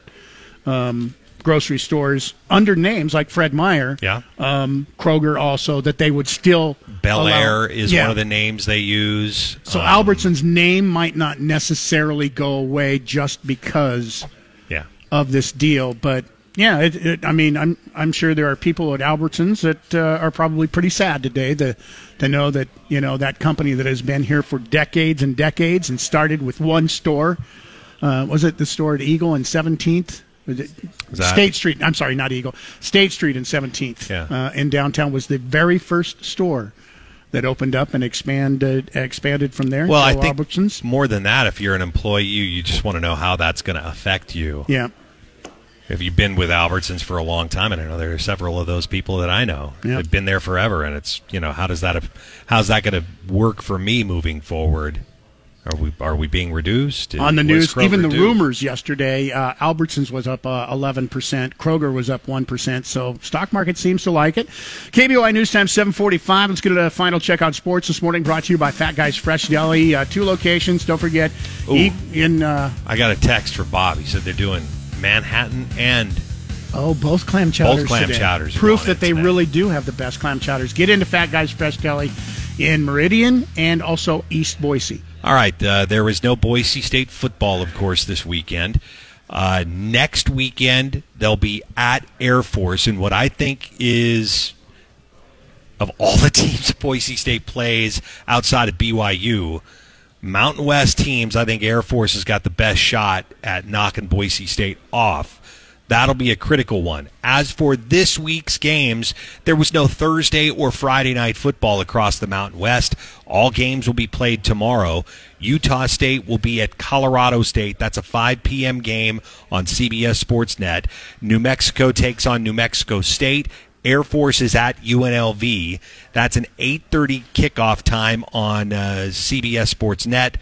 um, grocery stores under names like Fred Meyer, Yeah. um, Kroger also, that they would still. Bel Air is Yeah. one of the names they use. So Um, Albertsons name might not necessarily go away just because Yeah. of this deal, but yeah, it, it, I mean, I'm I'm sure there are people at Albertsons that uh, are probably pretty sad today to to know that you know that company that has been here for decades and decades and started with one store. Uh, was it the store at Eagle and 17th? Was it Is that- State Street? I'm sorry, not Eagle. State Street and 17th Yeah. uh, in downtown was the very first store that opened up and expanded expanded from there. Well, I think Albertsons. more than that, if you're an employee, you just want to know how that's going to affect you. Yeah. If you've been with Albertsons for a long time, and I know there are several of those people that I know, Yeah. they've been there forever, and it's you know how does that how's that going to work for me moving forward? Are we are we being reduced on the news. Even the rumors yesterday, uh, Albertsons was up uh, 11%, Kroger was up 1%. So stock market seems to like it. KBOI News Time 745. Let's get a final check on sports this morning. Brought to you by Fat Guys Fresh Deli. Uh, two locations. Don't forget, Ooh. eat in uh, I got a text for Bob. He said they're doing Manhattan and oh both clam chowders. Both clam today. chowders Proof that they today. really do have the best clam chowders. Get into Fat Guys Fresh Deli in Meridian and also East Boise. All right. Uh, no Boise State football, of course, this weekend. Uh, next weekend, they'll be at Air Force, and what I think is of all the teams Boise State plays outside of BYU, Mountain West teams, I think Air Force has got the best shot at knocking Boise State off. That'll be a critical one. As for this week's games, there was no Thursday or Friday night football across the Mountain West. All games will be played tomorrow. Utah State will be at Colorado State. That's a 5 p.m. game on CBS Sportsnet. New Mexico takes on New Mexico State. Air Force is at UNLV. That's an 8:30 kickoff time on uh, CBS Sportsnet.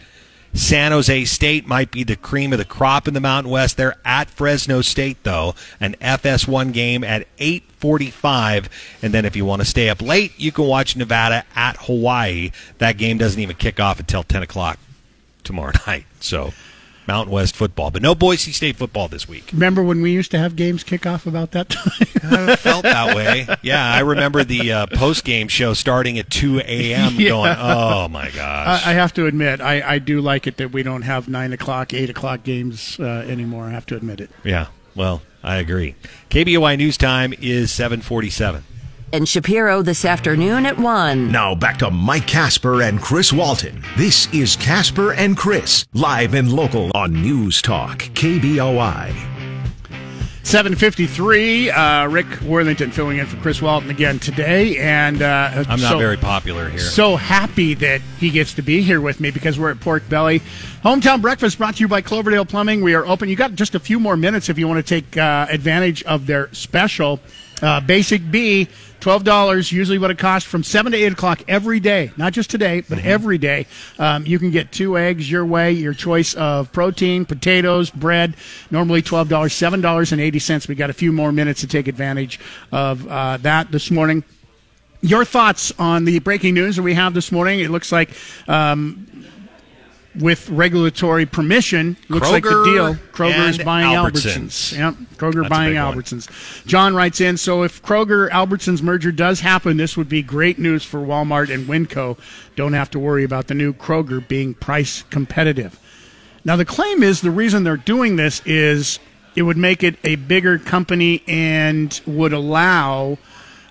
San Jose State might be the cream of the crop in the Mountain West. They're at Fresno State though, an FS1 game at 8:45, and then if you want to stay up late, you can watch Nevada at Hawaii. That game doesn't even kick off until 10 o'clock tomorrow night. So, Mountain West football, but no Boise State football this week. Remember when we used to have games kick off about that time? I felt that way. Yeah, I remember the uh, post game show starting at 2 a.m. Yeah. going, oh my gosh. I, I have to admit, I, I do like it that we don't have nine o'clock, eight o'clock games uh, anymore. I have to admit it. yeah, well, I agree. KBOI News Time is 747. And Shapiro this afternoon at 1. Now back to Mike Casper and Chris Walton. This is Casper and Chris, live and local on News Talk, KBOI. 753, uh, Rick Worthington filling in for Chris Walton again today. And uh, I'm not so, very popular here. So happy that he gets to be here with me because we're at Pork Belly. Hometown Breakfast brought to you by Cloverdale Plumbing. We are open. You got just a few more minutes if you want to take uh, advantage of their special. Uh, Basic B, twelve dollars. Usually, what it costs from seven to eight o'clock every day. Not just today, but every day. Um, you can get two eggs your way, your choice of protein, potatoes, bread. Normally twelve dollars, seven dollars and eighty cents. We got a few more minutes to take advantage of uh, that this morning. Your thoughts on the breaking news that we have this morning? It looks like, um, with regulatory permission, looks like the deal. Kroger is buying Albertsons. Albertsons. Yep, Kroger That's buying big one. Albertsons. John writes in, so if Kroger Albertsons merger does happen, this would be great news for Walmart and Winco. Don't have to worry about the new Kroger being price competitive. Now the claim is the reason they're doing this is it would make it a bigger company and would allow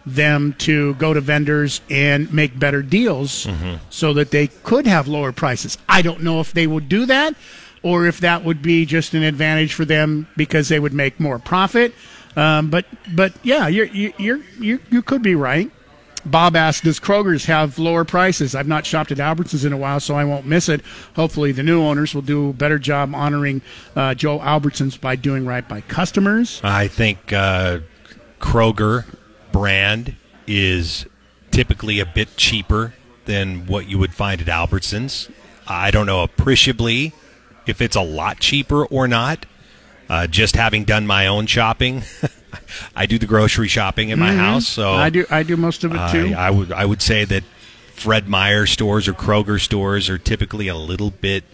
them to go to vendors and make better deals so that they could have lower prices. I don't know if they would do that. or if that would be just an advantage for them because they would make more profit. Um, but but yeah, you're, you you're, you you could be right. Bob asked, "Does Kroger's have lower prices?" I've not shopped at Albertsons in a while, so I won't miss it. Hopefully, the new owners will do a better job honoring uh, Joe Albertsons by doing right by customers. I think uh, Kroger brand is typically a bit cheaper than what you would find at Albertsons. I don't know appreciably if it's a lot cheaper or not. Uh, just having done my own shopping, I do the grocery shopping in my house, so Mm-hmm. I do I do most of it too. I, I would I would say that Fred Meyer stores or Kroger stores are typically a little bit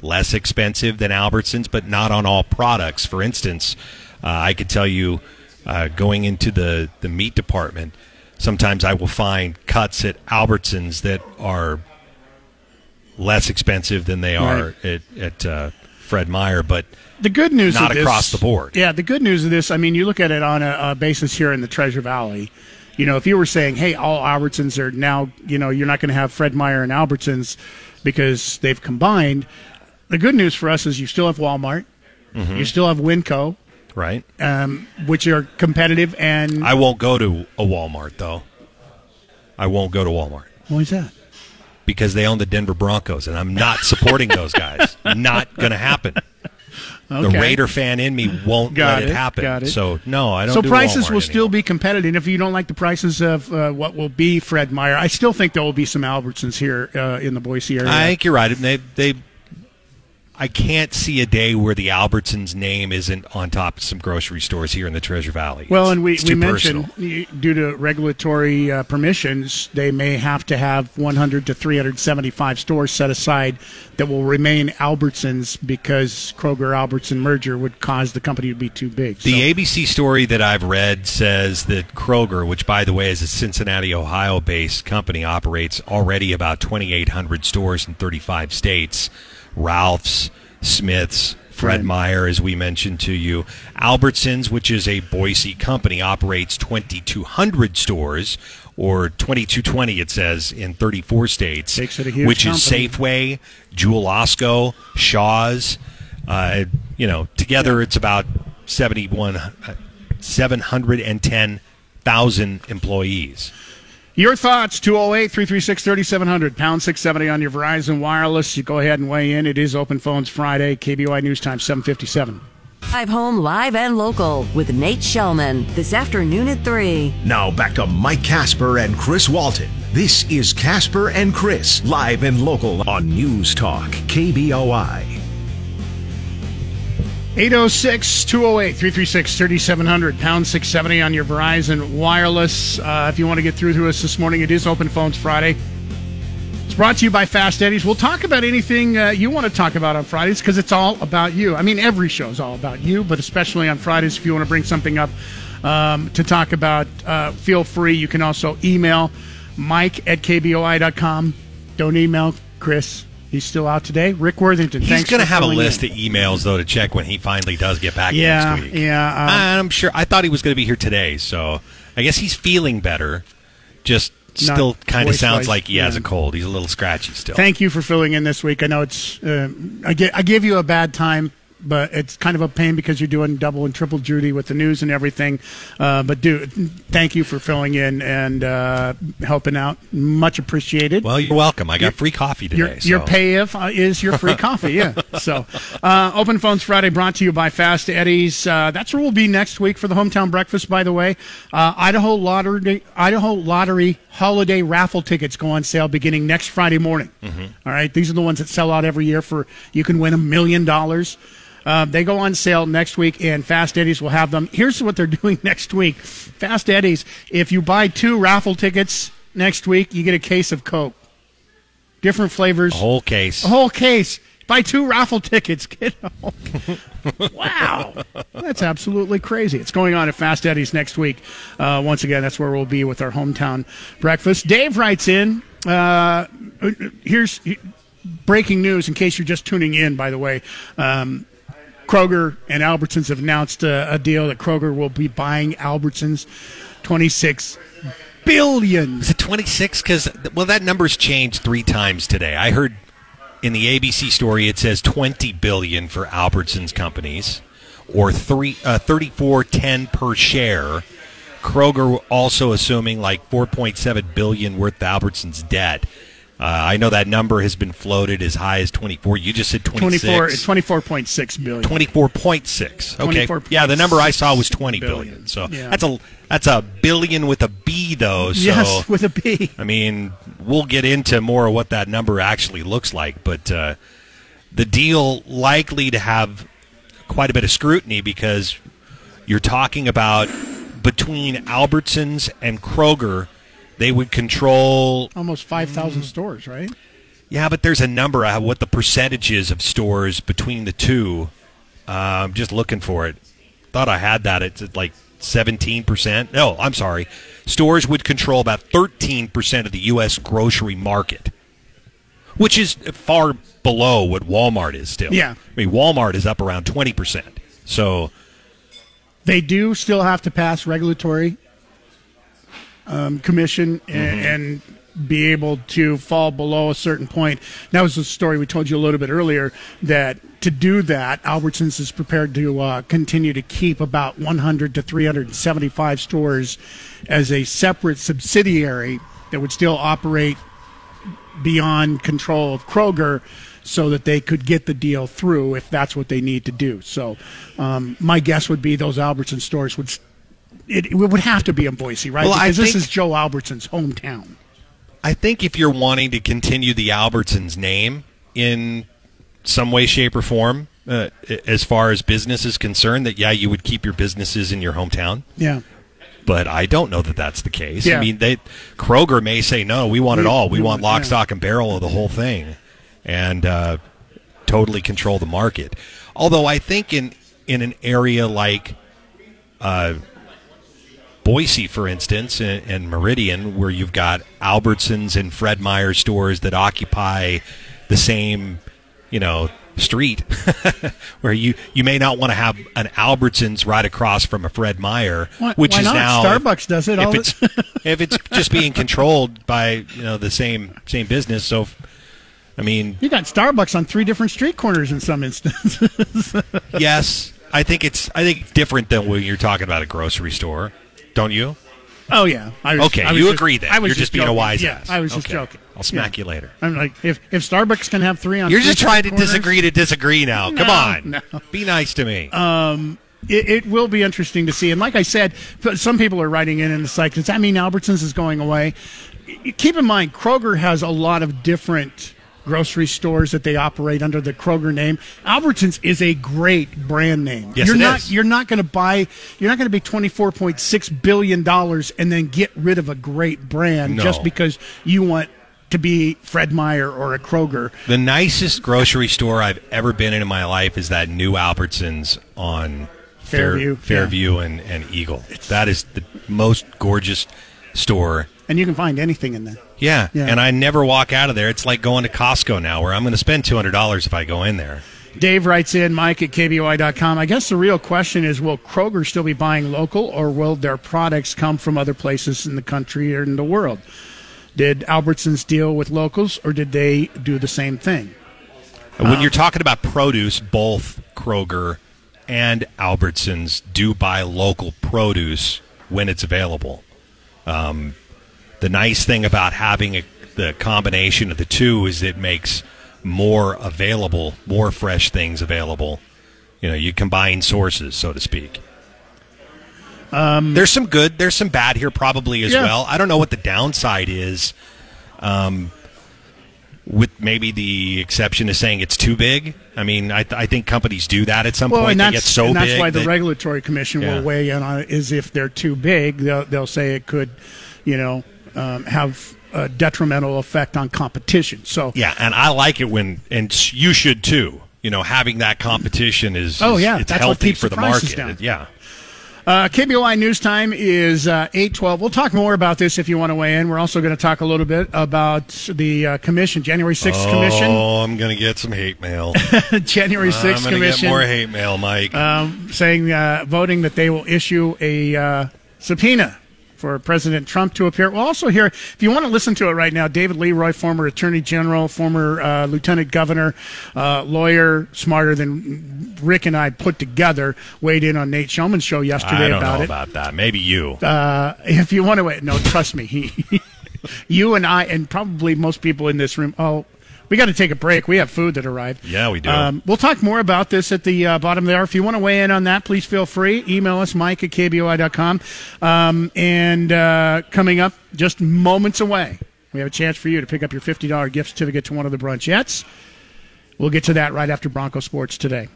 less expensive than Albertsons, but not on all products. For instance, uh, I could tell you uh, going into the the meat department, sometimes I will find cuts at Albertsons that are less expensive than they are at, at uh, Fred Meyer, but the good news not this, across the board. Yeah, the good news of this, I mean, you look at it on a, a basis here in the Treasure Valley. You know, if you were saying, "Hey, all Albertsons are now," you know, you're not going to have Fred Meyer and Albertsons because they've combined. The good news for us is you still have Walmart, Mm-hmm. you still have Winco, right? um, which are competitive, and I won't go to a Walmart though. I won't go to Walmart. what is that? because they own the Denver Broncos, and I'm not supporting those guys. Not going to happen. The Okay. Raider fan in me won't Got let it, it, happen. got it. So no, I don't. So do prices Walmart will still anymore. be competitive. And if you don't like the prices of uh, what will be Fred Meyer, I still think there will be some Albertsons here uh, in the Boise area. I think you're right. They they. I can't see a day where the Albertsons name isn't on top of some grocery stores here in the Treasure Valley. Well, It's- and we, we mentioned personal. due to regulatory uh, permissions, they may have to have 100 to 375 stores set aside that will remain Albertsons because Kroger Albertson merger would cause the company to be too big. So- The ABC story that I've read says that Kroger, which by the way is a Cincinnati, Ohio based company, operates already about 2,800 stores in 35 states. Ralph's, Smith's, Fred. Meyer, as we mentioned to you. Albertsons, which is a Boise company, operates 2,200 stores, or 2,220, it says, in 34 states. Makes it a huge which is. Safeway, Jewel Osco, Shaw's. Uh, you know, together it's about 71, uh, 710,000 employees. Your thoughts, 208 336 3700, pound 670 on your Verizon Wireless. You go ahead and weigh in. It is Open Phones Friday, KBOI News Time 757. Drive home live and local with Nate Shelman this afternoon at 3. Now back to Mike Casper and Chris Walton. This is Casper and Chris, live and local on News Talk, KBOI. 806 208 336 3700, pound 670 on your Verizon Wireless. Uh, if you want to get through to us this morning, it is Open Phones Friday. It's brought to you by Fast Eddie's. We'll talk about anything uh, you want to talk about on Fridays because it's all about you. I mean, every show is all about you, but especially on Fridays, if you want to bring something up um, to talk about, uh, feel free. You can also email mike at kboi.com. Don't email Chris. He's still out today. Rick Worthington. He's thanks going to for have a list in. of emails, though, to check when he finally does get back Yeah, next week. yeah, um, I'm sure. I thought he was going to be here today, so I guess he's feeling better. Just still kind of sounds like he has a cold. He's a little scratchy still. Thank you for filling in this week. I know it's uh, I, gi- I gave you a bad time, but it's kind of a pain because you're doing double and triple duty with the news and everything. Uh, but do thank you for filling in and uh, helping out. Much appreciated. well, you're welcome. I got free coffee today. Your, your pay if uh, is your free coffee, yeah. So, uh, Open Phones Friday brought to you by Fast Eddie's. Uh, that's where we'll be next week for the hometown breakfast. By the way, uh, Idaho Lottery, Idaho Lottery holiday raffle tickets go on sale beginning next Friday morning. All right, these are the ones that sell out every year for you can win a million dollars. Uh, they go on sale next week, and Fast Eddie's will have them. Here's what they're doing next week. Fast Eddie's, if you buy two raffle tickets next week, you get a case of Coke. Different flavors. A whole case. A whole case. Buy two raffle tickets. Get a wow. That's absolutely crazy. It's going on at Fast Eddie's next week. Uh, once again, that's where we'll be with our hometown breakfast. Dave writes in. Uh, here's breaking news in case you're just tuning in, by the way. Um, Kroger and Albertsons have announced a, a deal that Kroger will be buying Albertsons 26 billion. Is it 26? Because well, that number's changed three times today. I heard in the ABC story, it says 20 billion for Albertsons companies, or three uh, 34.10 per share. Kroger also assuming like 4.7 billion worth of Albertsons debt. Uh, I know that number has been floated as high as 24. You just said 26. 24, 24.6 billion. 24.6. Okay. 24.6 yeah, the number I saw was 20 billion. billion. So Yeah. that's a that's a billion with a B though. So yes, with a B. I mean, we'll get into more of what that number actually looks like, but uh, the deal likely to have quite a bit of scrutiny because you're talking about between Albertsons and Kroger, they would control. Almost 5,000 stores, right? Yeah, but there's a number of what the percentages of stores between the two. Uh, I'm just looking for it. Thought I had that. It's like 17%. No, I'm sorry. Stores would control about 13% of the U.S. grocery market, which is far below what Walmart is still. Yeah. I mean, Walmart is up around 20%. So, They do still have to pass regulatory um, commission Mm-hmm. and, and be able to fall below a certain point. That was the story we told you a little bit earlier. That to do that, Albertsons is prepared to uh, continue to keep about 100 to 375 stores as a separate subsidiary that would still operate beyond control of Kroger so that they could get the deal through if that's what they need to do. So um, my guess would be those Albertson stores would it, it would have to be in Boise, right? Well, I because this think- is Joe Albertson's hometown. I think if you're wanting to continue the Albertsons name in some way, shape, or form, uh, as far as business is concerned, that yeah, you would keep your businesses in your hometown. Yeah. But I don't know that that's the case. Yeah. I mean, they Kroger may say no, we want it all. We we want want- lock, yeah. stock, and barrel of the whole thing, and uh, totally control the market. Although I think in in an area like uh, Boise, for instance, and, and Meridian, where you've got Albertsons and Fred Meyer stores that occupy the same, you know, street, where you you may not want to have an Albertsons right across from a Fred Meyer, Why- which why is not? now Starbucks does it If it's if it's just being controlled by you know the same same business, so. I mean, You got Starbucks on three different street corners in some instances. yes, I think it's I think different than when you're talking about a grocery store, don't you? oh yeah. I was, Okay, I was you just- agree then. I was You're just being a wise Yeah, ass. I was just Okay. joking. I'll smack Yeah. you later. I'm like, if if Starbucks can have three on, You're just trying to corners- disagree to disagree now. Come on. no. Be nice to me. Um, it, it will be interesting to see. And like I said, some people are writing in and it's like, does that mean Albertsons is going away? Keep in mind, Kroger has a lot of different grocery stores that they operate under the Kroger name. Albertsons is a great brand name. Yes, you're it not is. you're not going to buy you're not going to be 24.6 billion dollars and then get rid of a great brand No. just because you want to be Fred Meyer or a Kroger. the nicest grocery store I've ever been in in my life is that new Albertsons on Fair- Fairview, Fairview and, and Eagle. That is the most gorgeous store. And you can find anything in there. Yeah. Yeah. And I never walk out of there. It's like going to Costco now where I'm going to spend $200 if I go in there. Dave writes in, Mike at KBOI.com. I guess the real question is will Kroger still be buying local or will their products come from other places in the country or in the world? Did Albertsons deal with locals or did they do the same thing? When you're talking about produce, both Kroger and Albertsons do buy local produce when it's available. Um, the nice thing about having a, the combination of the two is it makes more available, more fresh things available. You know, you combine sources, so to speak. Um, there's some good, there's some bad here probably as Yeah. well. I don't know what the downside is um, with maybe the exception of saying it's too big. I mean, I, I think companies do that at some Well, point. They get so and that's big why the that- regulatory commission Yeah. will weigh in on it. Is if they're too big, they'll, they'll say it could, you know, um, have a detrimental effect on competition. So yeah, and I like it when, and you should too. You know, having that competition is Oh, yeah, it's that's healthy for the the market. down. Yeah, Uh, KBOI News Time is uh, 812. We'll talk more about this if you want to weigh in. We're also going to talk a little bit about the uh, commission, January 6th commission. Oh, I'm gonna get some hate mail. January 6th I'm commission get more hate mail, Mike. um, saying, uh, voting that they will issue a uh, subpoena for President Trump to appear. We'll also hear, if you want to listen to it right now, David Leroy, former Attorney General, former uh, Lieutenant Governor, uh, lawyer, smarter than Rick and I put together, weighed in on Nate Shelman's show yesterday I don't about know it. about that. Maybe you. Uh, if you want to, no, trust me, he, you and I, and probably most people in this room. Oh, we got to take a break. We have food that arrived. Yeah, we do. Um, we'll talk more about this at the uh, bottom there. If you want to weigh in on that, please feel free. Email us, mike at kboi.com. Um, and uh, coming up just moments away, we have a chance for you to pick up your $50 gift certificate to one of the brunchettes. We'll get to that right after Bronco Sports today.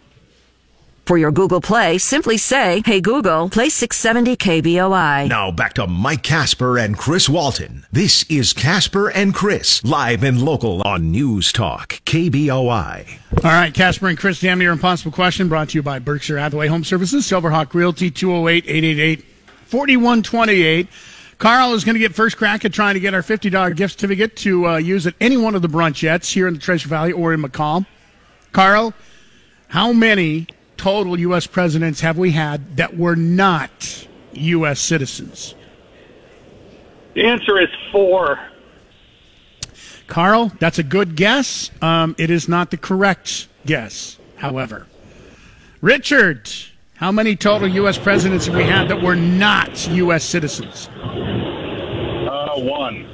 For your Google Play, simply say, Hey Google, play 670 KBOI. Now back to Mike Casper and Chris Walton. This is Casper and Chris, live and local on News Talk, KBOI. All right, Casper and Chris, damn near impossible question brought to you by Berkshire Hathaway Home Services, Silverhawk Realty, 208 888 4128. Carl is going to get first crack at trying to get our $50 gift certificate to uh, use at any one of the brunchettes here in the Treasure Valley or in McCall. Carl, how many total U.S. presidents have we had that were not U.S. citizens? The answer is four. Carl, that's a good guess. Um, it is not the correct guess, however. Richard, how many total U.S. presidents have we had that were not U.S. citizens? Uh, one.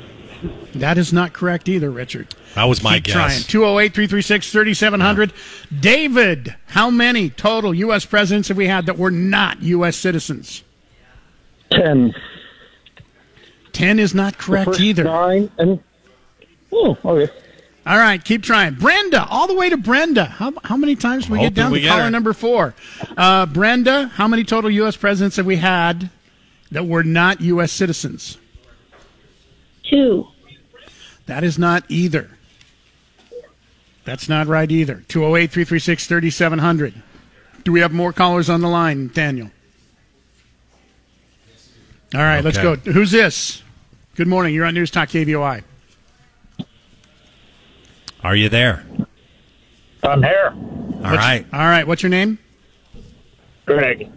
That is not correct either, Richard. That was my Keep guess. trying. 208 336 3700. David, how many total U.S. presidents have we had that were not U.S. citizens? Ten. 10 is not correct First either. Nine and oh, okay. All right, keep trying. Brenda, all the way to Brenda. How, how many times did we get down we to get caller her. number four? Uh, Brenda, how many total U.S. presidents have we had that were not U.S. citizens? Two. That is not either. That's not right either. 208 336 3700. Do we have more callers on the line, Daniel? All right, let's go. Who's this? Good morning. You're on News Talk KBOI. Are you there? I'm here. All right. All right, what's your name? Greg.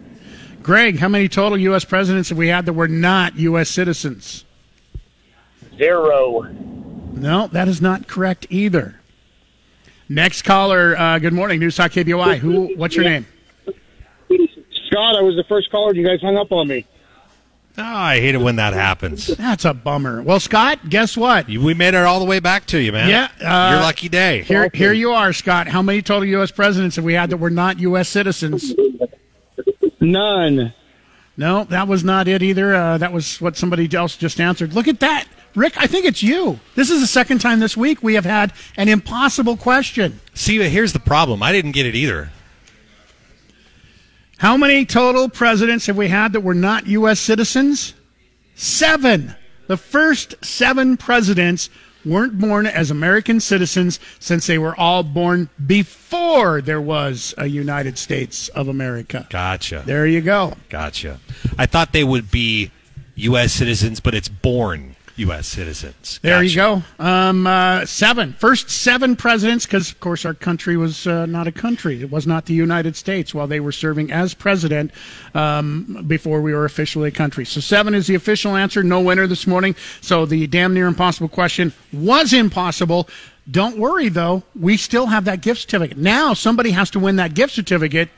Greg, how many total U.S. presidents have we had that were not U.S. citizens? Zero. No, that is not correct either. Next caller, uh, good morning, News Talk KBOI. Who? What's your name? Scott, I was the first caller. You guys hung up on me. Oh, I hate it when that happens. That's a bummer. Well, Scott, guess what? You- We made it all the way back to you, man. Yeah, uh, Your lucky day. Here, here you are, Scott. How many total U.S. presidents have we had that were not U.S. citizens? None. No, that was not it either. Uh, that was what somebody else just answered. Look at that. Rick, I think it's you. This is the second time this week we have had an impossible question. See, here's the problem. I didn't get it either. How many total presidents have we had that were not U.S. citizens? Seven. The first seven presidents weren't born as American citizens since they were all born before there was a United States of America. Gotcha. There you go. Gotcha. I thought they would be U.S. citizens, but it's born U.S. citizens. There you go. Um, uh, seven. First seven presidents, because of course our country was uh, not a country. It was not the United States while they were serving as president um, before we were officially a country. So seven is the official answer. No winner this morning. So the damn near impossible question was impossible. Don't worry though. We still have that gift certificate. Now somebody has to win that gift certificate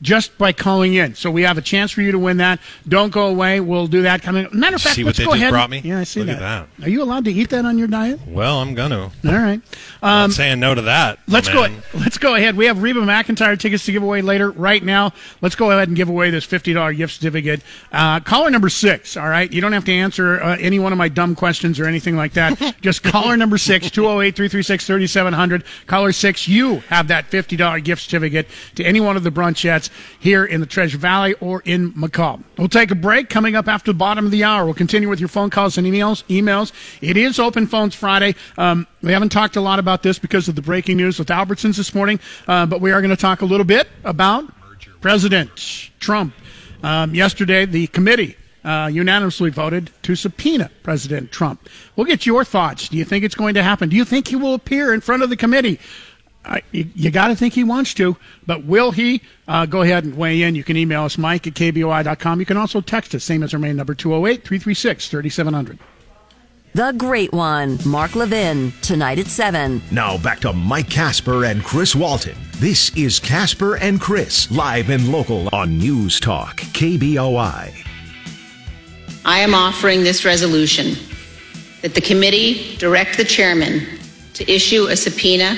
just by calling in. So we have a chance for you to win that. Don't go away. We'll do that coming. Matter of fact, See what let's they go just ahead. brought me? Yeah, I see Look at that. Are you allowed to eat that on your diet? Well, I'm gonna. All right. I'm Um, not saying no to that. let's man. go. Let's go ahead. We have Reba McEntire tickets to give away later. Right now, let's go ahead and give away this fifty dollar gift certificate. Uh, caller number six. All right. You don't have to answer uh, any one of my dumb questions or anything like that. Just caller number six, 208-336-3700. Caller six, you have that fifty dollar gift certificate to any one of the brunchettes here in the Treasure Valley or in McCall. We'll take a break. Coming up after the bottom of the hour, we'll continue with your phone calls and emails. Emails. It is Open Phones Friday. Um, we haven't talked a lot about this because of the breaking news with Albertsons this morning, uh, but we are going to talk a little bit about President Trump. Um, yesterday, the committee uh, unanimously voted to subpoena President Trump. We'll get your thoughts. Do you think it's going to happen? Do you think he will appear in front of the committee? I, you, you got to think he wants to, but will he? Uh, go ahead and weigh in. You can email us, Mike at KBOI.com. You can also text us, same as our main number, 208 336 3700. The Great One, Mark Levin, tonight at 7. Now back to Mike Casper and Chris Walton. This is Casper and Chris, live and local on News Talk, KBOI. I am offering this resolution that the committee direct the chairman to issue a subpoena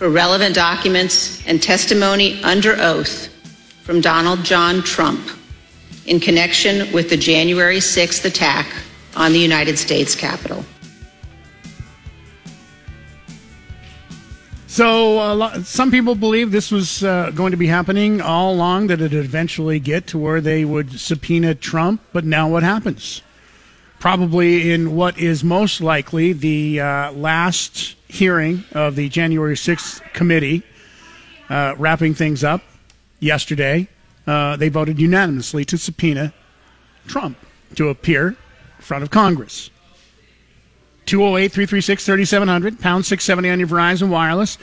for relevant documents and testimony under oath from Donald John Trump in connection with the January 6th attack on the United States Capitol. So, uh, lo- some people believe this was uh, going to be happening all along, that it'd eventually get to where they would subpoena Trump. But now what happens? Probably in what is most likely the uh, last hearing of the January 6th committee, uh, wrapping things up yesterday, uh, they voted unanimously to subpoena Trump to appear in front of Congress. 208 336 3700, pound 670 on your Verizon Wireless.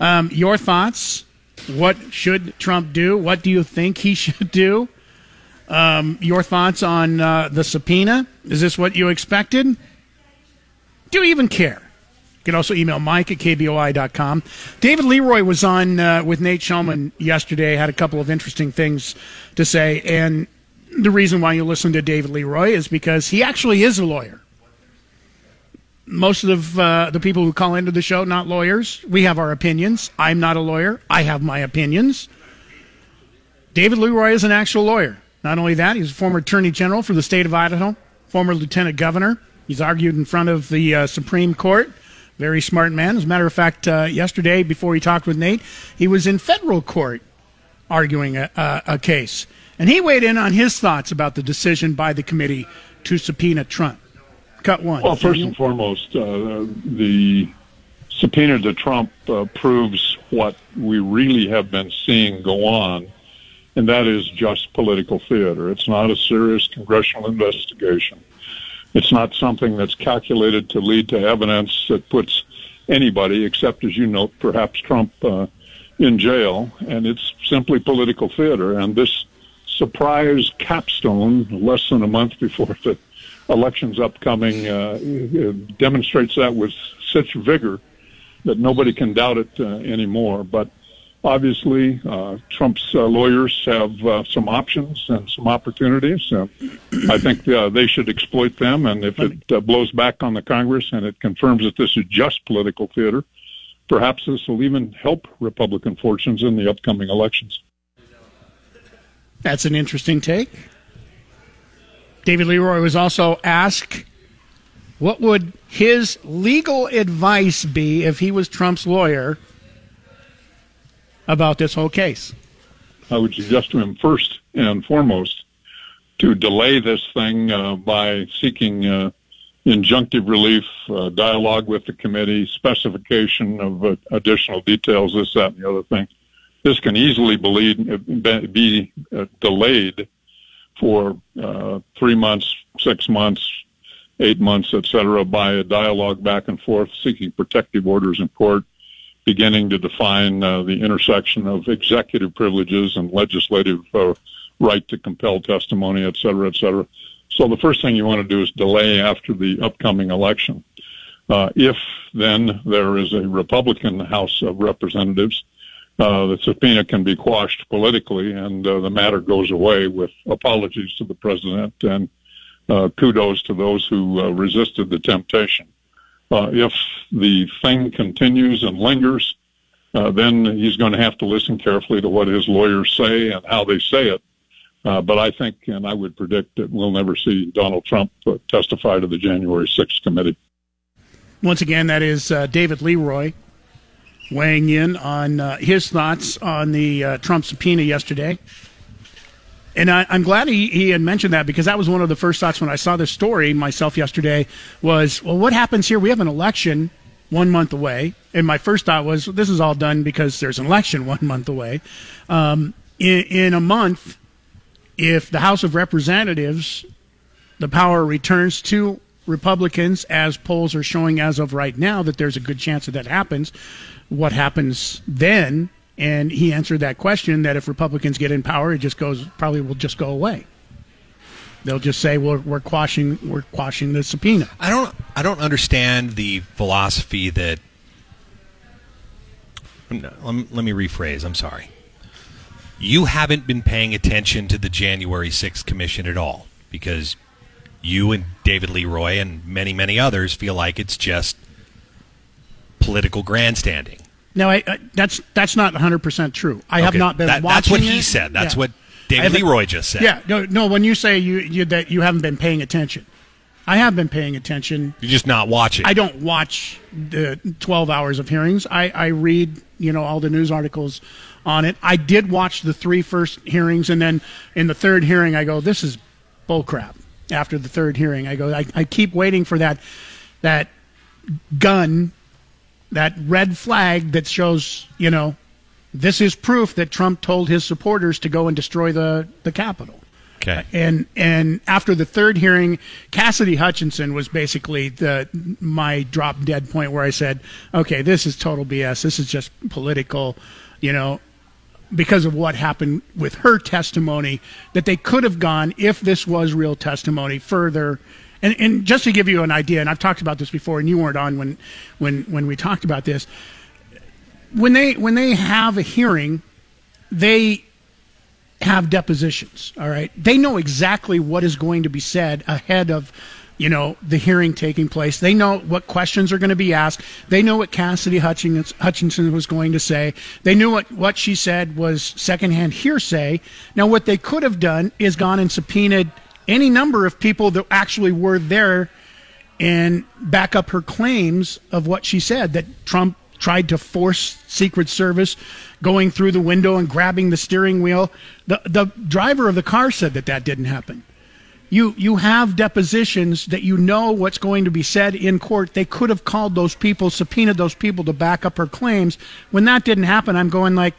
Um, your thoughts? What should Trump do? What do you think he should do? Um, your thoughts on uh, the subpoena? Is this what you expected? Do you even care? You can also email Mike at KBOI.com. David Leroy was on uh, with Nate Shelman yesterday, had a couple of interesting things to say. And the reason why you listen to David Leroy is because he actually is a lawyer most of uh, the people who call into the show not lawyers. We have our opinions. I'm not a lawyer. I have my opinions. David Leroy is an actual lawyer. Not only that, he's a former attorney general for the state of Idaho, former lieutenant governor. He's argued in front of the uh, Supreme Court. Very smart man. As a matter of fact, uh, yesterday, before he talked with Nate, he was in federal court arguing a, a, case. And he weighed in on his thoughts about the decision by the committee to subpoena Trump. Cut one. Well, first and foremost, uh, the subpoena to Trump uh, proves what we really have been seeing go on, and that is just political theater. It's not a serious congressional investigation. It's not something that's calculated to lead to evidence that puts anybody, except as you note, perhaps Trump, uh, in jail. And it's simply political theater. And this surprise capstone, less than a month before the elections upcoming uh, demonstrates that with such vigor that nobody can doubt it uh, anymore. But obviously, uh, Trump's uh, lawyers have uh, some options and some opportunities. I think uh, they should exploit them. And if it uh, blows back on the Congress and it confirms that this is just political theater, perhaps this will even help Republican fortunes in the upcoming elections. That's an interesting take. David Leroy was also asked what would his legal advice be if he was Trump's lawyer about this whole case. I would suggest to him first and foremost to delay this thing uh, by seeking uh, injunctive relief, uh, dialogue with the committee, specification of uh, additional details, this, that, and the other thing. This can easily believe, be uh, delayed for uh, three months, six months, eight months, et cetera, by a dialogue back and forth, seeking protective orders in court, beginning to define uh, the intersection of executive privileges and legislative uh, right to compel testimony, et cetera, et cetera. So the first thing you want to do is delay after the upcoming election. Uh, if then there is a Republican House of Representatives uh, the subpoena can be quashed politically, and uh, the matter goes away with apologies to the president and uh, kudos to those who resisted the temptation. Uh, if the thing continues and lingers, uh, then he's going to have to listen carefully to what his lawyers say and how they say it. but I think, and I would predict that we'll never see Donald Trump testify to the January 6th committee. Once again, that is David Leroy, weighing in on uh, his thoughts on the uh, Trump subpoena yesterday. And I, am glad he, he had mentioned that because that was one of the first thoughts when I saw this story myself yesterday was, well, what happens here? We have an election one month away. And my first thought was, this is all done because there's an election one month away. Um, in, in a month, if the House of Representatives, the power returns to Republicans, as polls are showing as of right now, that there's a good chance that that happens. What happens then? And he answered that question that if Republicans get in power, it just goes probably will just go away. They'll just say, "Well, we're quashing, we're quashing the subpoena." I don't I don't understand the philosophy that. Let me, let me rephrase. I'm sorry. You haven't been paying attention to the January 6th commission at all because you and David Leroy and many many others feel like it's just political grandstanding. No, I, I, that's that's not 100 percent true. I have not been that- watching. That's what he it. said. That's Yeah. what David Leroy just said. Yeah, no, no. When you say you, you that you haven't been paying attention, I have been paying attention. You're just not watching. I don't watch the 12 hours of hearings. I, I read, you know, all the news articles on it. I did watch the three first hearings, and then in the third hearing, I go, "This is bullcrap." After the third hearing, I go, I, I keep waiting for that that gun, that red flag that shows, you know, this is proof that Trump told his supporters to go and destroy the the Capitol. Okay. And and after the third hearing, Cassidy Hutchinson was basically the my drop dead point where I said, okay, this is total BS. This is just political, you know, because of what happened with her testimony. That they could have gone if this was real testimony further. And, and just to give you an idea, and I've talked about this before, and you weren't on when when when we talked about this. When they when they have a hearing, they have depositions. All right, they know exactly what is going to be said ahead of, you know, the hearing taking place. They know what questions are going to be asked. They know what Cassidy Hutchins, Hutchinson was going to say. They knew what what she said was secondhand hearsay. Now, what they could have done is gone and subpoenaed any number of people that actually were there and back up her claims of what she said that Trump tried to force Secret Service going through the window and grabbing the steering wheel. The the driver of the car said that that didn't happen. You you have depositions that you know what's going to be said in court. They could have called those people, subpoenaed those people to back up her claims. When that didn't happen, I'm going like,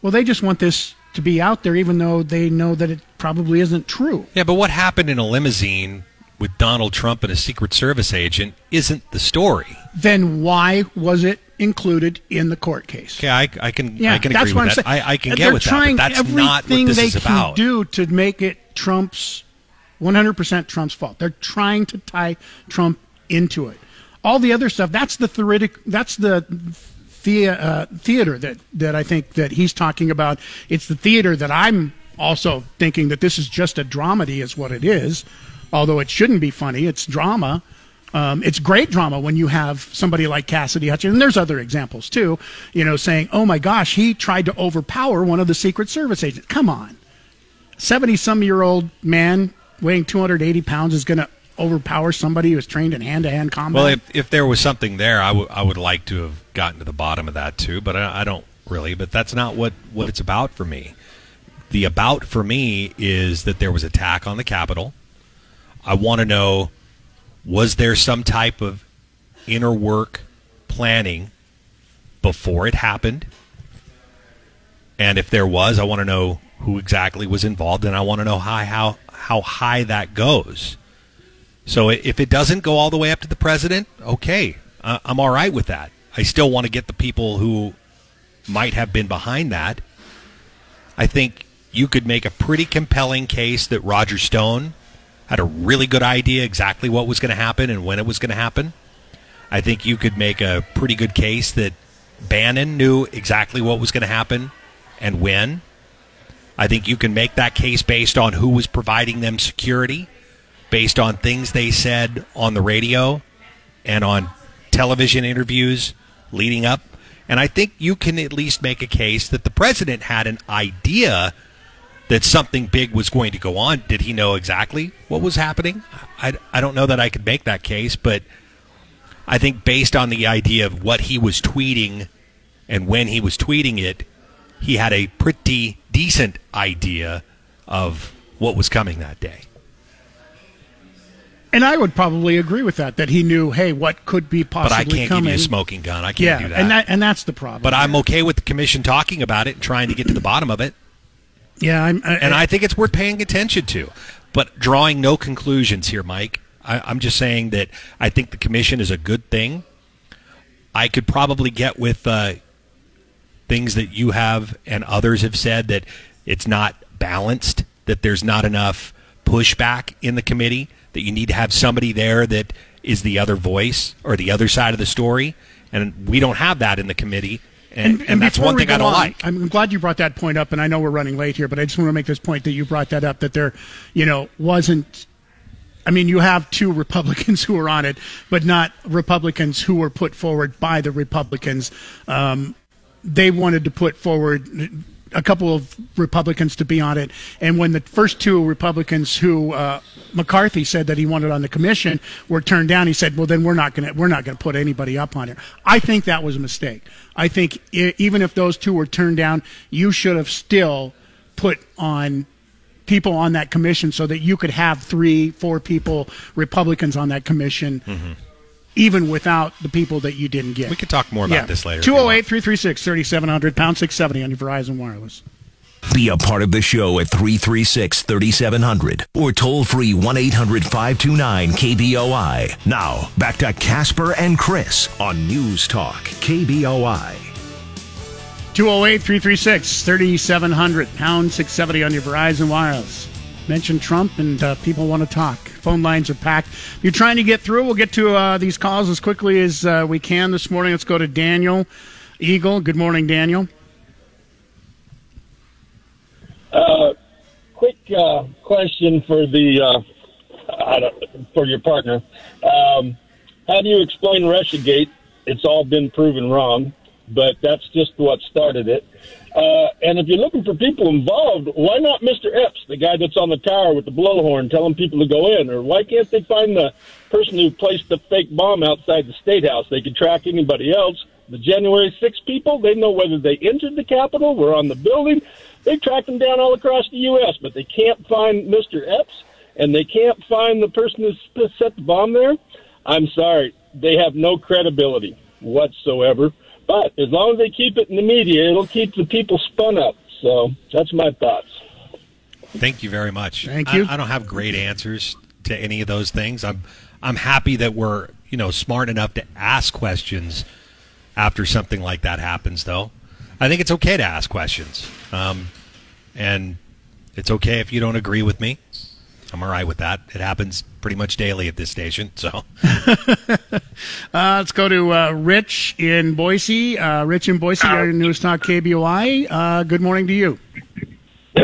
well, they just want this to be out there, even though they know that it probably isn't true. Yeah, but what happened in a limousine with Donald Trump and a Secret Service agent isn't the story. Then why was it included in the court case? Okay, I, I can Yeah, I can that's agree with that. I, I can They're get with that, trying but that's everything not what this they is can about. do to make it Trump's 100% Trump's fault. They're trying to tie Trump into it. All the other stuff, that's the theoretic, that's the the uh, theater that that I think that he's talking about. It's the theater that I'm also thinking that this is just a dramedy, is what it is. Although it shouldn't be funny, it's drama. Um, it's great drama when you have somebody like Cassidy Hutchinson. And there's other examples too. You know, saying, "Oh my gosh, he tried to overpower one of the Secret Service agents." Come on, seventy-some-year-old man weighing 280 pounds is going to overpower somebody who's trained in hand-to-hand combat. Well, if, if there was something there, I would I would like to have gotten to the bottom of that too, but I, I don't really. But that's not what, what it's about for me. The about for me is that there was attack on the Capitol. I want to know was there some type of inner work planning before it happened? And if there was, I want to know who exactly was involved, and I want to know how how how high that goes. So if it doesn't go all the way up to the president, okay, I'm all right with that. I still want to get the people who might have been behind that. I think you could make a pretty compelling case that Roger Stone had a really good idea exactly what was going to happen and when it was going to happen. I think you could make a pretty good case that Bannon knew exactly what was going to happen and when. I think you can make that case based on who was providing them security, based on things they said on the radio and on television interviews leading up. And I think you can at least make a case that the president had an idea that something big was going to go on. Did he know exactly what was happening? I, I don't know that I could make that case, but I think based on the idea of what he was tweeting and when he was tweeting it, he had a pretty decent idea of what was coming that day. And I would probably agree with that. That he knew, hey, what could be possible? But possibly I can't coming. give you a smoking gun. I can't yeah, do that. and that and that's the problem. but I'm okay with the commission talking about it and trying to get to the bottom of it. yeah, I'm, And I think it's worth paying attention to. But drawing no conclusions here, Mike. I, I'm just saying that I think the commission is a good thing. I could probably get with uh, things that you have and others have said that it's not balanced, that there's not enough pushback in the committee, that you need to have somebody there that is the other voice or the other side of the story. And we don't have that in the committee. And, and, that's one thing I don't on, like. I'm glad you brought that point up, and I know we're running late here, but I just want to make this point that you brought that up that there, you know, wasn't. I mean, you have two Republicans who are on it, but not Republicans who were put forward by the Republicans. Um, they wanted to put forward a couple of Republicans to be on it, and when the first two Republicans who uh, McCarthy said that he wanted on the commission were turned down, he said, "Well, then we're not going to we're not going to put anybody up on it." I think that was a mistake. I think i even if those two were turned down, you should have still put on people on that commission so that you could have three, four people Republicans on that commission. Even without the people that you didn't get. We could talk more about this later if you 208 336 3700, pound 670 on your Verizon Wireless. Be a part of the show at 336 3700 or toll free 1 800 529 KBOI. Now, back to Casper and Chris on News Talk KBOI. 208 336 3700, pound 670 on your Verizon Wireless. Mention Trump and uh, people want to talk. Phone lines are packed. If you're trying to get through, we'll get to uh, these calls as quickly as uh, we can this morning. Let's go to Daniel Eagle. Good morning, Daniel. Uh, quick uh, question for the uh, for your partner. Um, how do you explain RussiaGate? It's all been proven wrong, but that's just what started it. Uh, and if you're looking for people involved, why not Mr. Epps, the guy that's on the tower with the blowhorn telling people to go in? Or why can't they find the person who placed the fake bomb outside the State House? They could track anybody else. The January 6 people, they know whether they entered the Capitol, were on the building. They tracked them down all across the U.S., but they can't find Mr. Epps, and they can't find the person who set the bomb there. I'm sorry. They have no credibility whatsoever. But as long as they keep it in the media, it'll keep the people spun up. So that's my thoughts. Thank you very much. Thank you. I, I don't have great answers to any of those things. I'm I'm happy that we're you know smart enough to ask questions after something like that happens. Though I think it's okay to ask questions, um, and it's okay if you don't agree with me. I'm all right with that. It happens pretty much daily at this station. So Uh, let's go to uh, Rich in Boise. Uh, Rich in Boise, you're in News Talk KBOI. Uh, good morning to you.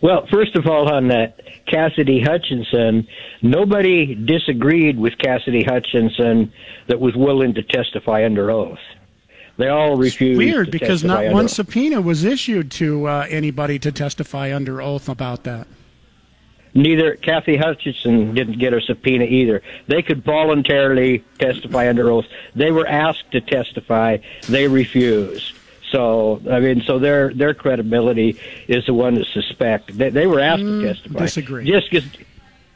Well, first of all, on that Cassidy Hutchinson, nobody disagreed with Cassidy Hutchinson that was willing to testify under oath. They all refused. Weird to because testify not one oath. subpoena was issued to uh, anybody to testify under oath about that. Neither Kathy Hutchinson didn't get a subpoena either. They could voluntarily testify under oath. They were asked to testify. They refused. So I mean, so their their credibility is the one to suspect. They, they were asked to testify. disagree. Just because.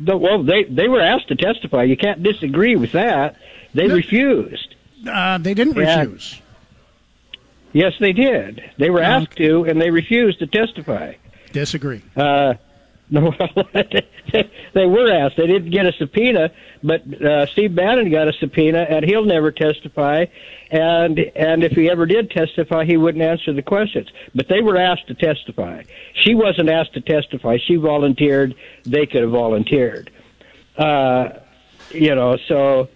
Well, they they were asked to testify. You can't disagree with that. They refused. Uh, they didn't refuse. Yes, they did. They were asked to, and they refused to testify. Disagree. Uh, no, they were asked. They didn't get a subpoena, but uh, Steve Bannon got a subpoena, and he'll never testify. And and if he ever did testify, he wouldn't answer the questions. But they were asked to testify. She wasn't asked to testify. She volunteered. They could have volunteered. Uh, you know, so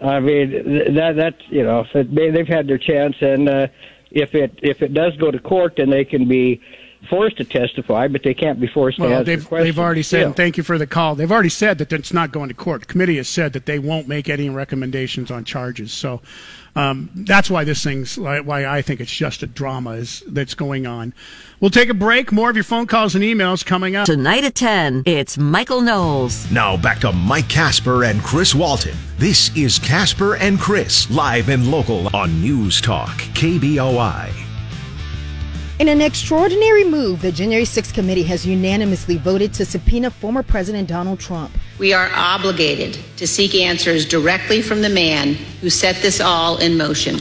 I mean th- that that you know they, they've had their chance, and uh, if it if it does go to court, then they can be forced to testify, but they can't be forced to Well, answer they've, questions. they've already said, Yeah. and thank you for the call. They've already said that it's not going to court. The committee has said that they won't make any recommendations on charges. So um, that's why this thing's why I think it's just a drama is that's going on. We'll take a break. More of your phone calls and emails coming up Tonight at 10, it's Michael Knowles. Now back to Mike Casper and Chris Walton. This is Casper and Chris, live and local on News Talk KBOI. In an extraordinary move, the January 6th committee has unanimously voted to subpoena former President Donald Trump. We are obligated to seek answers directly from the man who set this all in motion.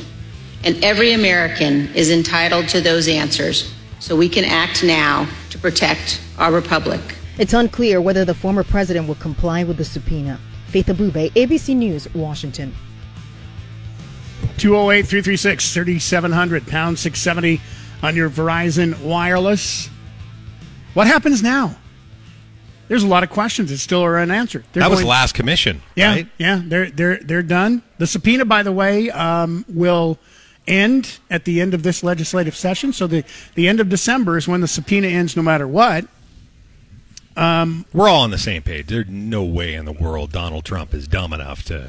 And every American is entitled to those answers so we can act now to protect our republic. It's unclear whether the former president will comply with the subpoena. Faith Abubey, ABC News, Washington. 208 336 3700, pound 670 on your Verizon Wireless. What happens now? There's a lot of questions that still are unanswered. They're that was going- the last commission, Yeah, right? yeah, they're they're they're done. The subpoena, by the way, um, will end at the end of this legislative session. So the the end of December is when the subpoena ends, no matter what. Um, We're all on the same page. There's no way in the world Donald Trump is dumb enough to.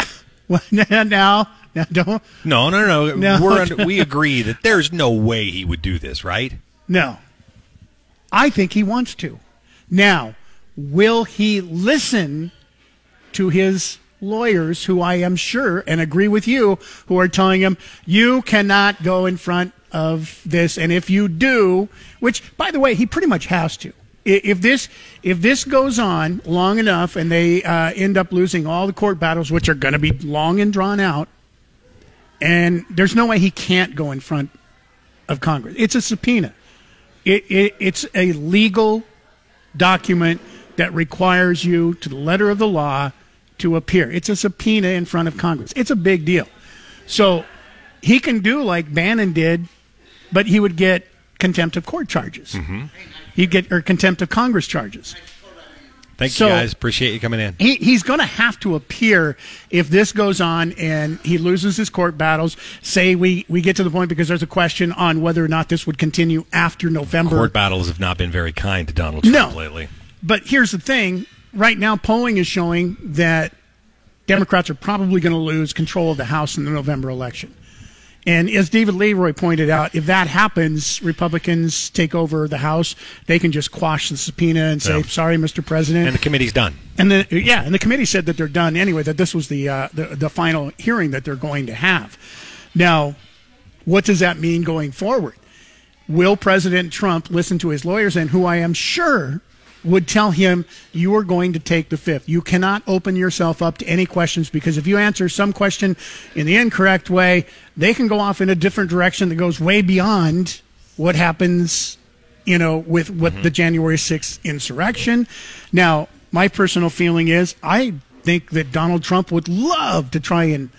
now, now, don't No, no, no. No. We're under, we agree that there's no way he would do this, right? no. I think he wants to. Now, will he listen to his lawyers, who I am sure and agree with you, who are telling him you cannot go in front of this, and if you do, which by the way, he pretty much has to. If this if this goes on long enough, and they uh, end up losing all the court battles, which are going to be long and drawn out, and there's no way he can't go in front of Congress. It's a subpoena. It, it, it's a legal document that requires you, to the letter of the law, to appear. It's a subpoena in front of Congress. It's a big deal. So he can do like Bannon did, but he would get contempt of court charges. He'd get or contempt of Congress charges. Thank So- you guys. Appreciate you coming in. He, he's going to have to appear if this goes on and he loses his court battles. Say we, we get to the point because there's a question on whether or not this would continue after November. Court battles have not been very kind to Donald Trump No. lately. But here's the thing: right now, polling is showing that Democrats are probably going to lose control of the House in the November election. And as David Leroy pointed out, if that happens, Republicans take over the House. They can just quash the subpoena and say, Yeah. "Sorry, Mr. President." And the committee's done. And the yeah, and the committee said that they're done anyway. That this was the uh, the, the final hearing that they're going to have. Now, what does that mean going forward? Will President Trump listen to his lawyers and who I am sure would tell him you are going to take the fifth. You cannot open yourself up to any questions because if you answer some question in the incorrect way, they can go off in a different direction that goes way beyond what happens you know, with with mm-hmm. the January 6th insurrection. Now, my personal feeling is I think that Donald Trump would love to try and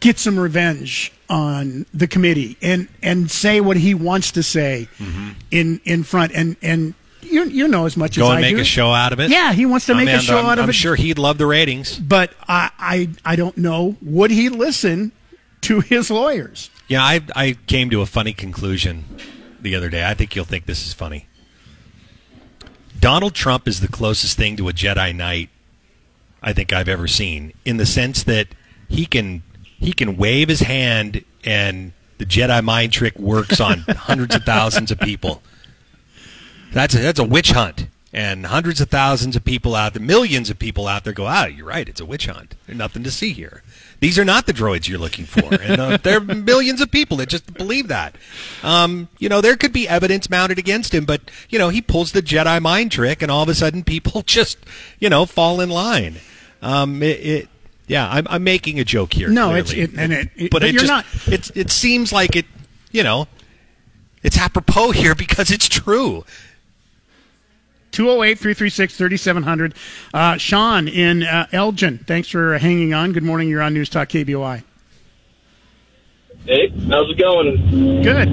get some revenge on the committee and and say what he wants to say mm-hmm. in in front and and you you know as much Go as and I make do. a show out of it. Yeah, he wants to make a show I'm, out of it. I'm sure he'd love the ratings. But I, I I don't know. Would he listen to his lawyers? Yeah, I I came to a funny conclusion the other day. I think you'll think this is funny. Donald Trump is the closest thing to a Jedi Knight I think I've ever seen in the sense that he can he can wave his hand and the Jedi mind trick works on hundreds of thousands of people. That's a, that's a witch hunt. And hundreds of thousands of people out there, millions of people out there go, ah, you're right, it's a witch hunt. There's nothing to see here. These are not the droids you're looking for. And uh, there are millions of people that just believe that. Um, you know, there could be evidence mounted against him, but, you know, he pulls the Jedi mind trick and all of a sudden people just, you know, fall in line. Um, it, it yeah, I'm, I'm making a joke here. No, it's- it- and it- it- but, but it you're just, not- It, it seems like it, you know, it's apropos here because it's true. 208 336 3700. Uh, Sean in uh, Elgin, thanks for hanging on. Good morning. You're on News Talk KBOI. Hey, how's it going? Good.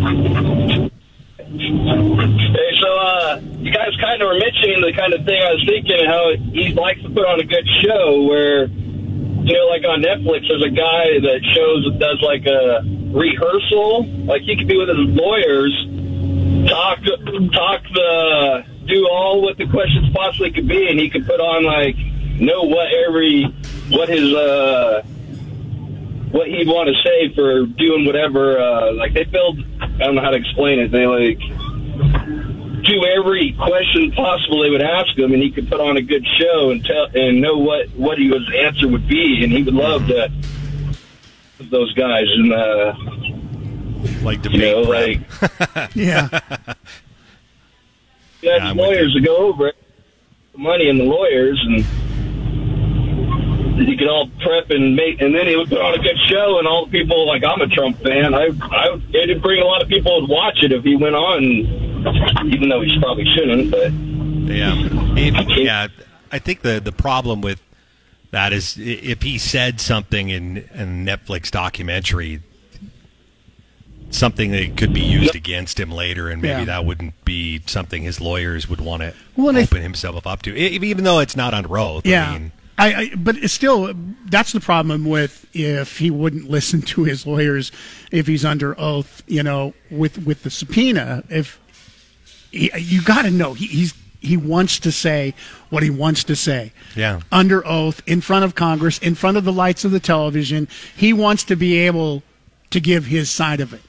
Hey, so uh, you guys kind of were mentioning the kind of thing I was thinking, how he likes to put on a good show. Where you know, like on Netflix, there's a guy that shows does like a rehearsal. Like he could be with his lawyers, talk, talk the, do all what the questions possibly could be, and he could put on like know what every what his uh what he'd want to say for doing whatever. Uh, like they build, I don't know how to explain it. They like do every question possible they would ask him, and he could put on a good show and tell and know what what his answer would be, and he would love to those guys and uh, like you know like yeah. yeah, lawyers to go over it, the money and the lawyers and. You could all prep and make, and then he would put on a good show, and all the people like I'm a Trump fan. I, I, it'd bring a lot of people would watch it if he went on, even though he probably shouldn't. But Yeah, He- yeah. I think the the problem with that is if he said something in, in a Netflix documentary, something that could be used against him later, and maybe Yeah. that wouldn't be something his lawyers would want to Well, and I open himself up to, even though it's not under oath. Yeah. I mean, I, I, but it's still, that's the problem with if he wouldn't listen to his lawyers, if he's under oath, you know, with with the subpoena. If he, you got to know, he, he's he wants to say what he wants to say yeah. under oath in front of Congress, in front of the lights of the television. He wants to be able to give his side of it.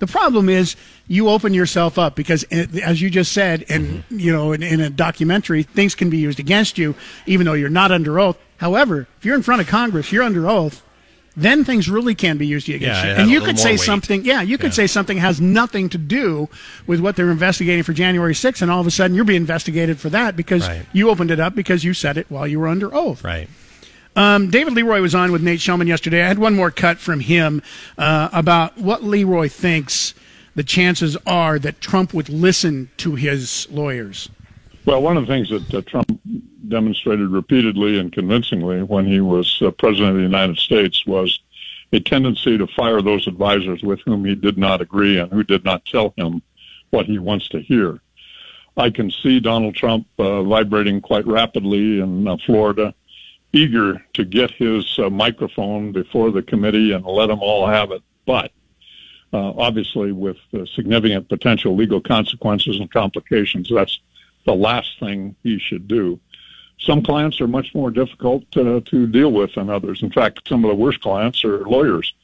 The problem is you open yourself up because, eh, as you just said, and you know, in, in a documentary, things can be used against you, even though you're not under oath. However, if you're in front of Congress, you're under oath. Then things really can be used against Yeah, you, and you could say weight. something. Yeah, you could Yeah. say something has nothing to do with what they're investigating for January 6th, and all of a sudden you're being investigated for that because Right. you opened it up because you said it while you were under oath. Right. Um, David Leroy was on with Nate Shelman yesterday. I had one more cut from him uh, about what Leroy thinks the chances are that Trump would listen to his lawyers. Well, one of the things that uh, Trump demonstrated repeatedly and convincingly when he was uh, president of the United States was a tendency to fire those advisors with whom he did not agree and who did not tell him what he wants to hear. I can see Donald Trump uh, vibrating quite rapidly in uh, Florida, eager to get his uh, microphone before the committee and let them all have it. But uh, obviously, with significant potential legal consequences and complications, that's the last thing he should do. Some clients are much more difficult to deal with than others. In fact, some of the worst clients are lawyers.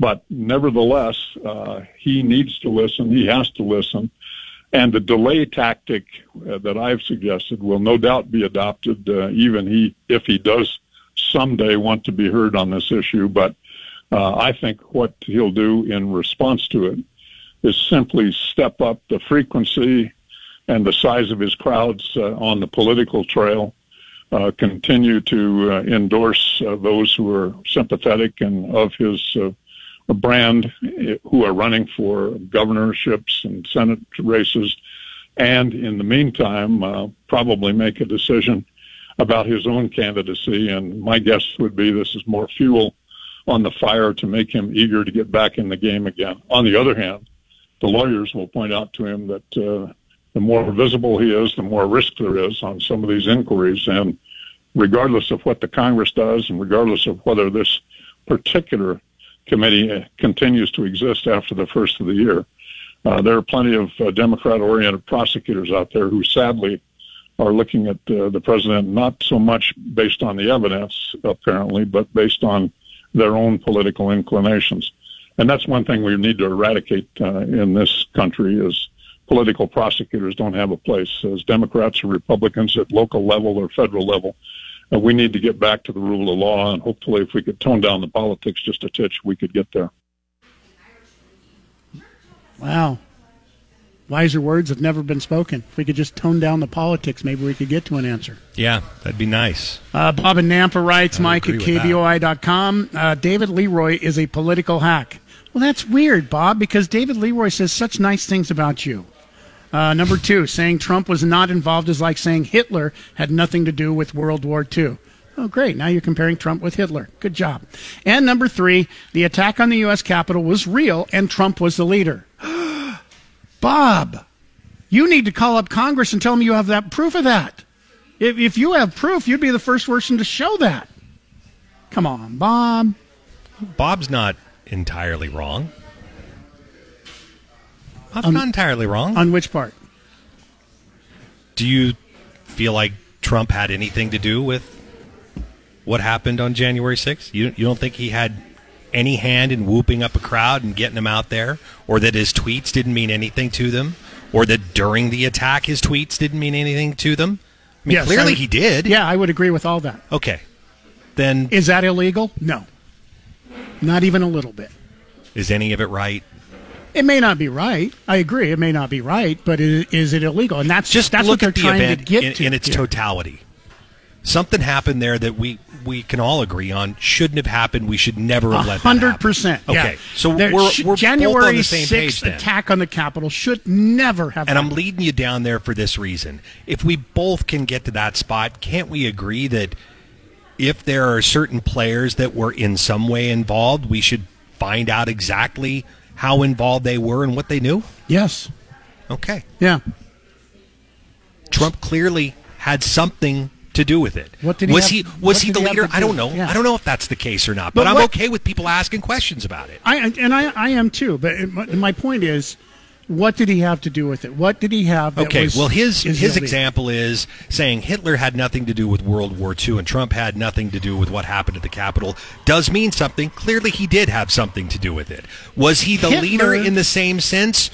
But nevertheless, uh, he needs to listen. He has to listen. And the delay tactic uh, that I've suggested will no doubt be adopted, uh, even he if he does someday want to be heard on this issue. But uh, I think what he'll do in response to it is simply step up the frequency and the size of his crowds uh, on the political trail. Uh, continue to uh, endorse uh, those who are sympathetic and of his uh, brand, eh, who are running for governorships and senate races, and in the meantime, uh, probably make a decision about his own candidacy. And my guess would be this is more fuel on the fire to make him eager to get back in the game again. On the other hand, the lawyers will point out to him that uh, the more visible he is, the more risk there is on some of these inquiries. And regardless of what the Congress does, and regardless of whether this particular committee uh, continues to exist after the first of the year, uh, there are plenty of uh, Democrat-oriented prosecutors out there who sadly are looking at uh, the president not so much based on the evidence, apparently, but based on their own political inclinations. And that's one thing we need to eradicate uh, in this country is political prosecutors don't have a place. As Democrats or Republicans at local level or federal level, uh, we need to get back to the rule of law, and hopefully if we could tone down the politics just a titch, we could get there. Wow. Wiser words have never been spoken. If we could just tone down the politics, maybe we could get to an answer. Yeah, that'd be nice. Uh, Bob and Nampa writes, I Mike at agree with that. KBOI.com, uh, David Leroy is a political hack. Well, that's weird, Bob, because David Leroy says such nice things about you. Uh, number two, saying Trump was not involved is like saying Hitler had nothing to do with World War II. Oh, great. Now you're comparing Trump with Hitler. Good job. And number three, the attack on the U.S. Capitol was real and Trump was the leader. Bob, you need to call up Congress and tell them you have that proof of that. If, if you have proof, you'd be the first person to show that. Come on, Bob. Bob's not entirely wrong. Bob's On- not entirely wrong. On which part? Do you feel like Trump had anything to do with what happened on January 6th? You, you don't think he had any hand in whooping up a crowd and getting them out there? Or that his tweets didn't mean anything to them? Or that during the attack his tweets didn't mean anything to them? I mean, Yes, clearly would- he did. Yeah, I would agree with all that. Okay. Then Is that illegal? No. Not even a little bit. is any of it right? It may not be right. I agree. It may not be right, but is, is it illegal? And that's Just that's look what they're at the trying event to get in, to in its here. totality. Something happened there that we we can all agree on shouldn't have happened. We should never have let that hundred percent. Okay, so There we're, sh- we're January both on the same page 6th then. attack on the Capitol should never have. And I'm leading you down there for this reason. If we both can get to that spot, can't we agree that if there are certain players that were in some way involved, we should find out exactly how involved they were and what they knew? Yes. Okay. Yeah. Trump clearly had something to do with it. What did he was have- he was he the he leader? I don't know. Yeah. I don't know if that's the case or not. But, But I'm what- okay with people asking questions about it. I and I, I am too. But my- my point is, what did he have to do with it? What did he have? Okay, was- well, his is his example is saying Hitler had nothing to do with World War II and Trump had nothing to do with what happened at the Capitol does mean something. Clearly, he did have something to do with it. Was he the Hitler- leader in the same sense?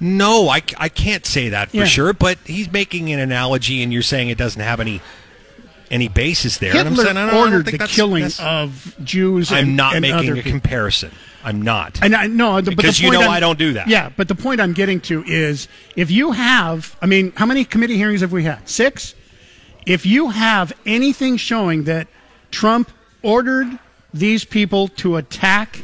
No, I, I can't say that for Yeah. sure. But he's making an analogy, and you're saying it doesn't have any any basis there. and I'm Hitler saying I I ordered think the that's- killing of Jews. I'm and, not and making other a people. comparison. I'm not. And I no, but the Because you know I'm- I don't do that. Yeah, but the point I'm getting to is if you have, I mean, how many committee hearings have we had? Six. If you have anything showing that Trump ordered these people to attack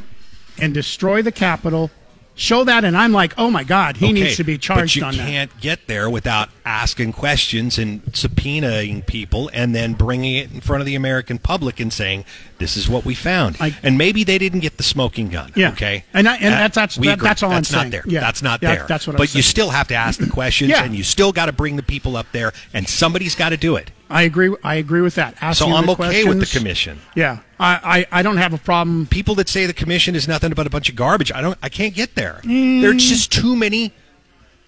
and destroy the Capitol, show that, and I'm like, oh my God, he Okay, needs to be charged on that. You can't get there without asking questions and subpoenaing people and then bringing it in front of the American public and saying, this is what we found. and maybe they didn't get the smoking gun. Yeah. Okay. And I- and Uh, that's- that's- we that- that's all I'm not saying. there. Yeah. That's not Yeah, there. that's what I'm But you saying. still have to ask the questions Yeah. and you still got to bring the people up there and somebody's got to do it. I agree. I agree with that. Asking so I'm okay with the commission. Yeah, I, I, I don't have a problem. People that say the commission is nothing but a bunch of garbage, I don't I can't get there. Mm. There's just too many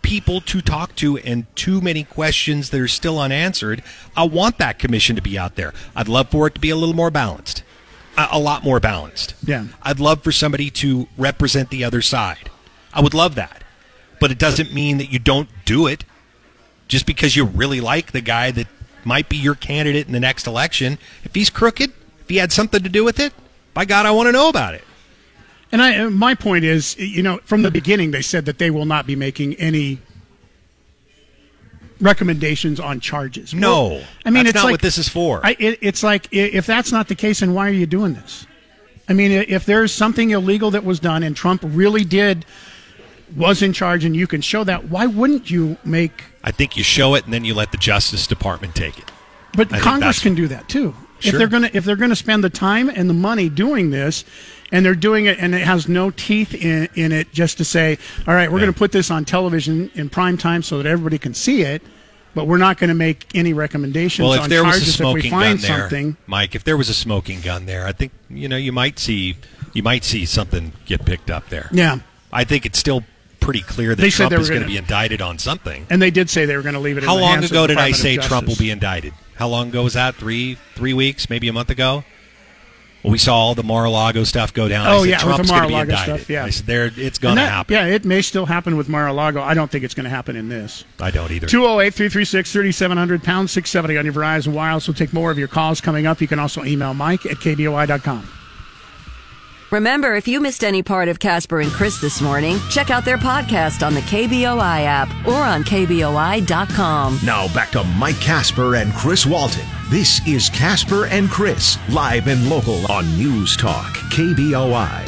people to talk to and too many questions that are still unanswered. I want that commission to be out there. I'd love for it to be a little more balanced. A, lot more balanced. Yeah. I'd love for somebody to represent the other side. I would love that. But it doesn't mean that you don't do it just because you really like the guy that might be your candidate in the next election. If he's crooked, if he had something to do with it, by God, I want to know about it. And I, uh, my point is, you know, from the beginning, they said that they will not be making any recommendations on charges. No, Well, I mean, that's it's not like, what this is for. I, it, it's like if that's not the case, then why are you doing this? I mean, if there's something illegal that was done and Trump really did was in charge, and you can show that, why wouldn't you make? I think you show it and then you let the Justice Department take it. But I Congress can do that too. Sure. If they're gonna if they're gonna spend the time and the money doing this, and they're doing it and it has no teeth in, in it, just to say, all right, we're Yeah. going to put this on television in prime time so that everybody can see it, but we're not going to make any recommendations Well, if on there was a charges if smoking we gun find there, something. Mike, if there was a smoking gun there, I think you know you might see you might see something get picked up there. Yeah. I think it's still pretty clear that They Trump is going to be indicted on something. And they did say they were going to leave it. How long ago did I say Trump will be indicted? How long ago was that? Three three weeks, maybe a month ago. Well, we saw all the Mar-a-Lago stuff go down. Oh said, yeah, Trump's with the Mar-a-Lago stuff. Yeah, said, there, it's going to happen. Yeah, it may still happen with Mar-a-Lago. I don't think it's going to happen in this. I don't either. 208 336 3700 pound 670 on your Verizon Wireless. We'll take more of your calls coming up. You can also email Mike at KBOI.com. Remember, if you missed any part of Casper and Chris this morning, check out their podcast on the KBOI app or on KBOI.com. Now back to Mike Casper and Chris Walton. This is Casper and Chris, live and local on News Talk, KBOI.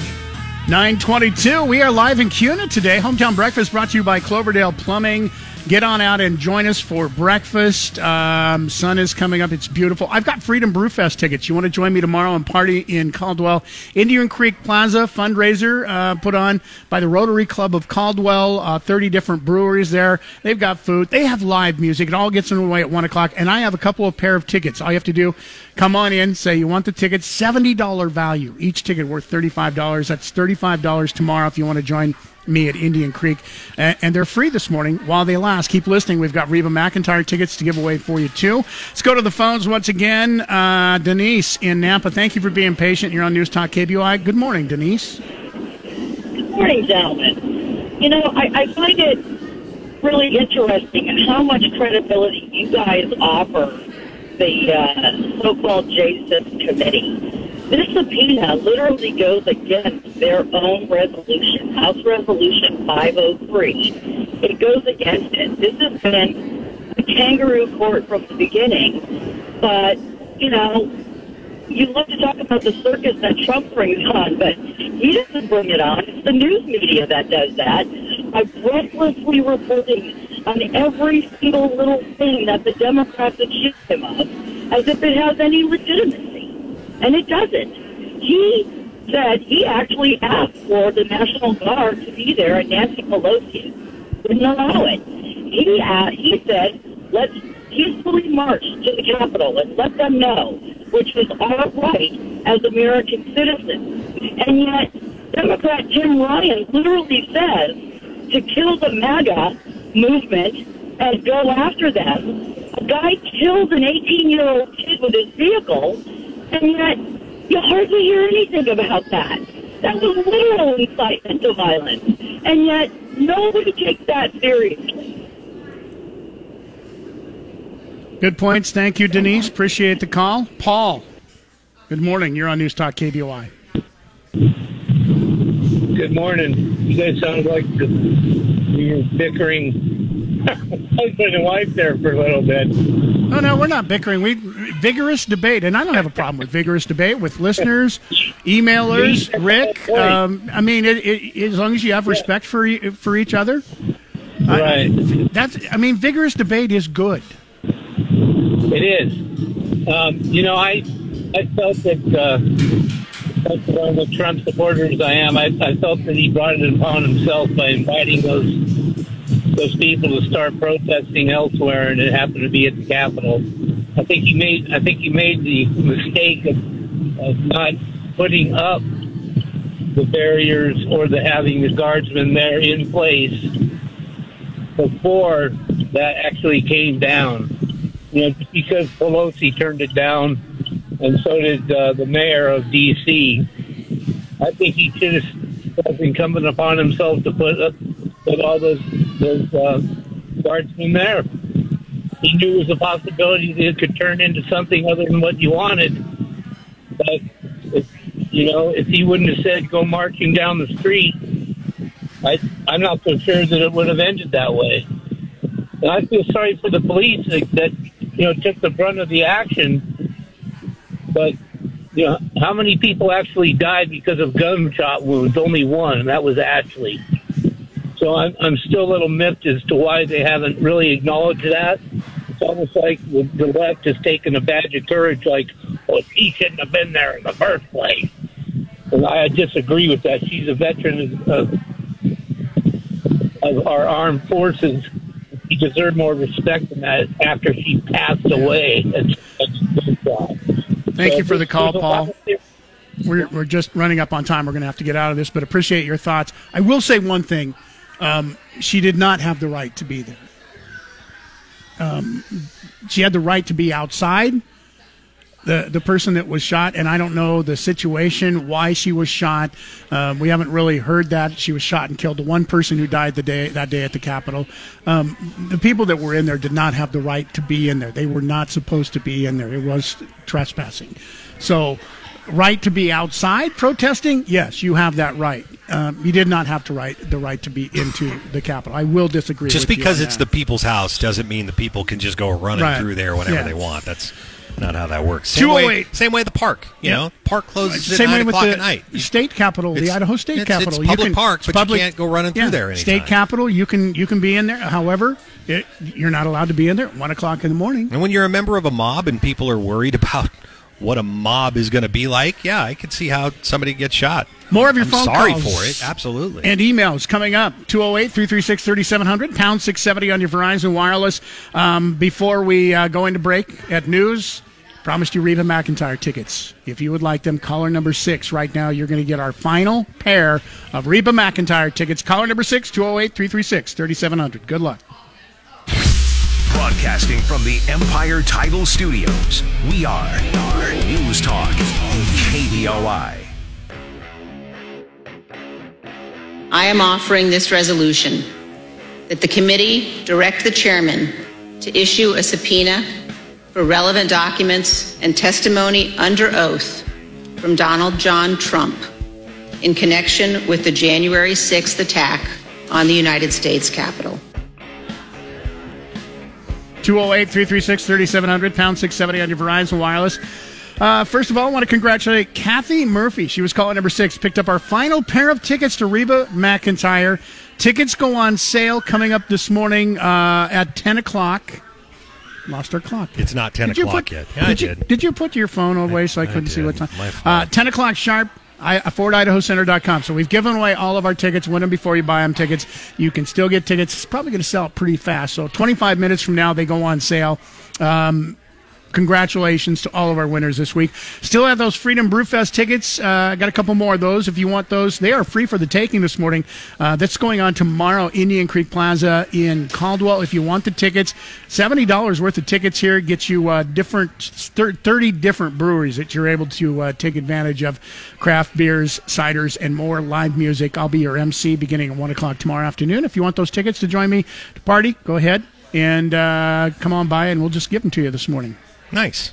922. We are live in Kuna today. Hometown Breakfast brought to you by Cloverdale Plumbing. Get on out and join us for breakfast. Um, sun is coming up. It's beautiful. I've got Freedom Brewfest tickets. You want to join me tomorrow and party in Caldwell? Indian Creek Plaza fundraiser uh, put on by the Rotary Club of Caldwell. Uh, 30 different breweries there. They've got food. They have live music. It all gets underway at 1 o'clock. And I have a couple of pair of tickets. All you have to do, come on in, say you want the ticket. $70 value. Each ticket worth $35. That's $35 tomorrow if you want to join me at Indian Creek. Uh, and they're free this morning while they last. Keep listening. We've got Reba McEntire tickets to give away for you, too. Let's go to the phones once again. Uh, Denise in Nampa, thank you for being patient. You're on News Talk KBOI. Good morning, Denise. Good morning, gentlemen. You know, I, I find it really interesting how much credibility you guys offer the uh, so-called J6 committee. This subpoena literally goes against their own resolution, House Resolution 503. It goes against it. This has been a kangaroo court from the beginning, but, you know, you love to talk about the circus that Trump brings on, but he doesn't bring it on. It's the news media that does that by breathlessly reporting on every single little thing that the Democrats accuse him of as if it has any legitimacy. And it doesn't. He said he actually asked for the National Guard to be there, and Nancy Pelosi wouldn't allow it. He, uh, he said, let's peacefully march to the Capitol and let them know, which was our right as American citizens. And yet, Democrat Tim Ryan literally says to kill the MAGA movement and go after them. A guy killed an 18 year old kid with his vehicle, and yet you hardly hear anything about that. That was literal incitement to violence, and yet nobody takes that seriously. Good points. Thank you, Denise. Appreciate the call. Paul, good morning. You're on News Talk KBOI. Good morning. You guys sound like you're bickering husband and wife there for a little bit. No, no, we're not bickering. We vigorous debate, and I don't have a problem with vigorous debate with listeners, emailers, Rick. Um, I mean, it, it, as long as you have respect for for each other. Right. I, that's. I mean, vigorous debate is good. It is. Um, you know, I I felt that uh, that's one of the Trump supporters I am. I, I felt that he brought it upon himself by inviting those those people to start protesting elsewhere, and it happened to be at the Capitol. I think he made I think he made the mistake of, of not putting up the barriers or the having the guardsmen there in place before that actually came down. You know, because Pelosi turned it down, and so did uh, the mayor of D.C. I think he should have incumbent upon himself to put up, put all those those uh, guardsmen there. He knew it was a possibility that it could turn into something other than what you wanted. But if, you know, if he wouldn't have said go marching down the street, I, I'm not so sure that it would have ended that way. And I feel sorry for the police that, that you know took the brunt of the action. But you know, how many people actually died because of gunshot wounds? Only one, and that was Ashley. So I'm, I'm still a little miffed as to why they haven't really acknowledged that. It's almost like the, the left has taken a badge of courage, like, well, he shouldn't have been there in the first place. And I disagree with that. She's a veteran of, of our armed forces. She deserved more respect than that after she passed away. Thank So you for the call, there's a lot Paul. We're, we're just running up on time. We're going to have to get out of this, but appreciate your thoughts. I will say one thing. Um, she did not have the right to be there. Um, she had the right to be outside. The, the person that was shot, and I don't know the situation, why she was shot. Um, we haven't really heard that she was shot and killed. The one person who died the day that day at the Capitol, um, the people that were in there did not have the right to be in there. They were not supposed to be in there. It was trespassing. So, right to be outside protesting, yes, you have that right. Um, you did not have to right the right to be into the Capitol. I will disagree. Just with you because it's that. the people's house doesn't mean the people can just go running Right. through there whenever Yeah. they want. That's not how that works. Same way, 208. same way the park. You Yeah. know, park closes at Same nine o'clock the at night. state capitol, the Idaho State it's- it's Capitol. public you can, park, it's but you public- can't go running through there anytime. State capitol, you can you can be in there. However, it, you're not allowed to be in there at one o'clock in the morning. And when you're a member of a mob and people are worried about what a mob is going to be like, yeah, I can see how somebody gets shot. More of your I'm phone sorry calls. for it. Absolutely. And emails coming up 208 336 3700, pound 670 on your Verizon Wireless. Um, before we uh, go into break at news, promised you Reba McEntire tickets. If you would like them, caller number six. Right now, you're going to get our final pair of Reba McEntire tickets. Caller number six, 208 336 3700. Good luck. Broadcasting from the Empire Title Studios, we are News Talk, KBOI. I am offering this resolution that the committee direct the chairman to issue a subpoena for relevant documents and testimony under oath from Donald John Trump in connection with the January 6th attack on the United States Capitol. 208 336 3700, pound 670 on your Verizon Wireless. Uh, first of all, I want to congratulate Kathy Murphy. She was caller number six, picked up our final pair of tickets to Reba McEntire. Tickets go on sale coming up this morning uh, at 10 o'clock. Lost our clock. It's not 10 Did o'clock put- yet. Yeah, I did, you, did. did you put your phone away so I, couldn't see what time? Uh, 10 o'clock sharp. I, FordIdahoCenter.com. So we've given away all of our tickets. Win them before you buy them tickets. You can still get tickets. It's probably going to sell pretty fast. So 25 minutes from now, they go on sale. Um, congratulations to all of our winners this week. Still have those Freedom Brewfest tickets. Uh, I got a couple more of those if you want those. They are free for the taking this morning. Uh, that's going on tomorrow, Indian Creek Plaza in Caldwell. If you want the tickets, $70 worth of tickets here gets you uh, different thir- 30 different breweries that you're able to uh, take advantage of craft beers, ciders, and more live music. I'll be your MC beginning at 1 o'clock tomorrow afternoon. If you want those tickets to join me to party, go ahead and uh, come on by and we'll just give them to you this morning. Nice.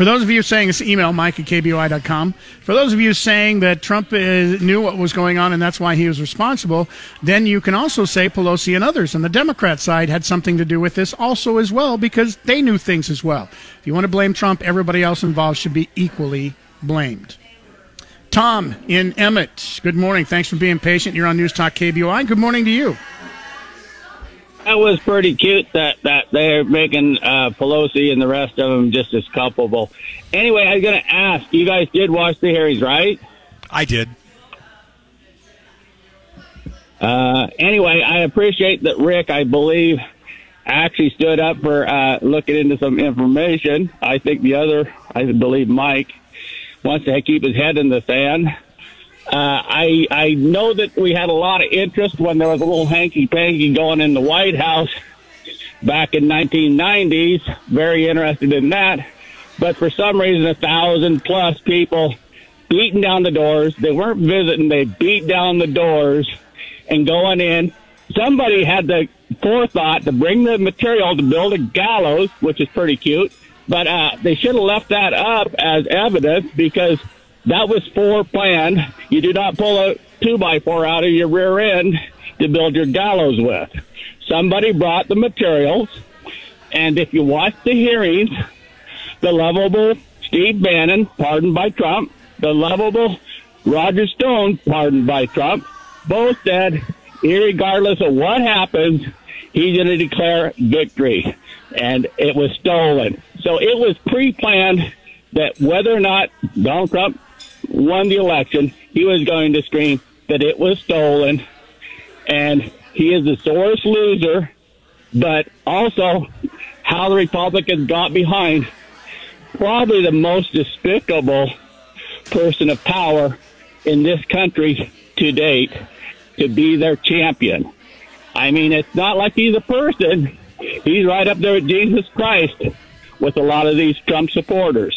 For those of you saying this, email Mike at KBOI.com. For those of you saying that Trump uh, knew what was going on and that's why he was responsible, then you can also say Pelosi and others on the Democrat side had something to do with this also as well because they knew things as well. If you want to blame Trump, everybody else involved should be equally blamed. Tom in Emmett, good morning. Thanks for being patient. You're on News Talk KBOI. Good morning to you. That was pretty cute that, that they're making uh, Pelosi and the rest of them just as culpable. Anyway, I was going to ask, you guys did watch the hearings, right? I did. Uh, anyway, I appreciate that Rick, I believe, actually stood up for uh, looking into some information. I think the other, I believe Mike, wants to keep his head in the sand. Uh, I I know that we had a lot of interest when there was a little hanky panky going in the White House back in 1990s. Very interested in that, but for some reason, a thousand plus people beating down the doors. They weren't visiting; they beat down the doors and going in. Somebody had the forethought to bring the material to build a gallows, which is pretty cute. But uh, they should have left that up as evidence because that was foreplanned. You do not pull a two by four out of your rear end to build your gallows with. Somebody brought the materials, and if you watch the hearings, the lovable Steve Bannon, pardoned by Trump, the lovable Roger Stone, pardoned by Trump, both said, regardless of what happens, he's going to declare victory. And it was stolen. So it was pre-planned that whether or not Donald Trump won the election, he was going to scream that it was stolen. And he is the sorest loser, but also how the Republicans got behind probably the most despicable person of power in this country to date to be their champion. I mean, it's not like he's a person. He's right up there with Jesus Christ with a lot of these Trump supporters.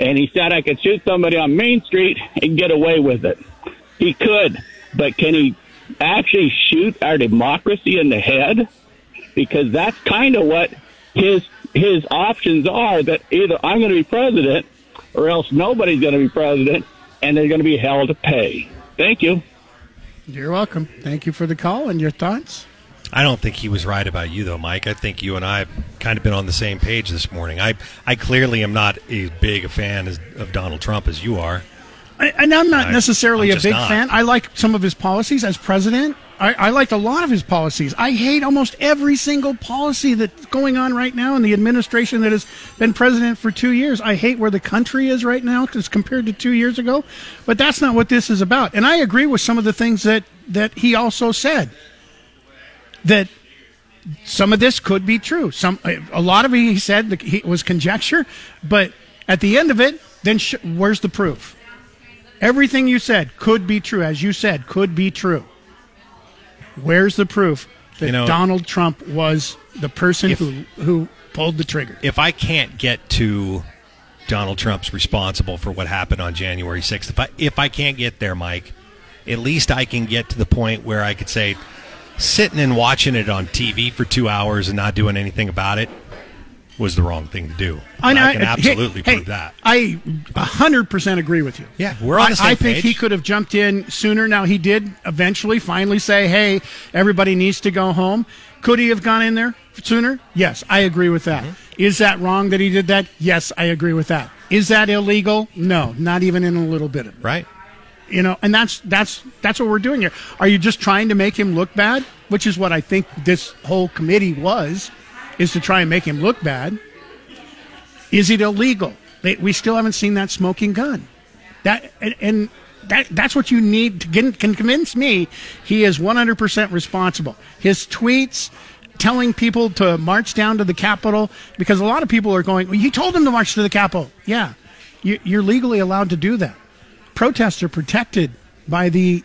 And he said I could shoot somebody on Main Street and get away with it. He could, but can he actually shoot our democracy in the head? Because that's kind of what his his options are that either I'm going to be president or else nobody's going to be president and they're going to be held to pay. Thank you. You're welcome. Thank you for the call and your thoughts. I don't think he was right about you, though, Mike. I think you and I have kind of been on the same page this morning. I, I clearly am not as big a fan as, of Donald Trump as you are. I, and I'm not I- necessarily I'm a big not. fan. I like some of his policies as president. I, I liked a lot of his policies. I hate almost every single policy that's going on right now in the administration that has been president for two years. I hate where the country is right now as compared to two years ago. But that's not what this is about. And I agree with some of the things that, that he also said. That some of this could be true. Some a lot of it he said that he, was conjecture, but at the end of it, then sh- where's the proof? Everything you said could be true, as you said, could be true. Where's the proof that You know- Donald Trump was the person If- who who pulled the trigger? If I can't get to Donald Trump's responsible for what happened on January 6th, if I, if I can't get there, Mike, at least I can get to the point where I could say, sitting and watching it on TV for two hours and not doing anything about it was the wrong thing to do. And I, can absolutely hey, prove that. I a hundred percent agree with you. Yeah, we're on the I, same I think page. he could have jumped in sooner. Now he did eventually, finally say, "Hey, everybody needs to go home." Could he have gone in there sooner? Yes, I agree with that. Mm-hmm. Is that wrong that he did that? Yes, I agree with that. Is that illegal? No, not even in a little bit of it. Right. You know, and that's that's that's what we're doing here. Are you just trying to make him look bad? Which is what I think this whole committee was, is to try and make him look bad. Is it illegal? They, we still haven't seen that smoking gun. That and, and that that's what you need to get, can convince me he is 100% responsible. His tweets telling people to march down to the Capitol because a lot of people are going, well, you told them to march to the Capitol. Yeah, you, you're legally allowed to do that. Protests are protected by the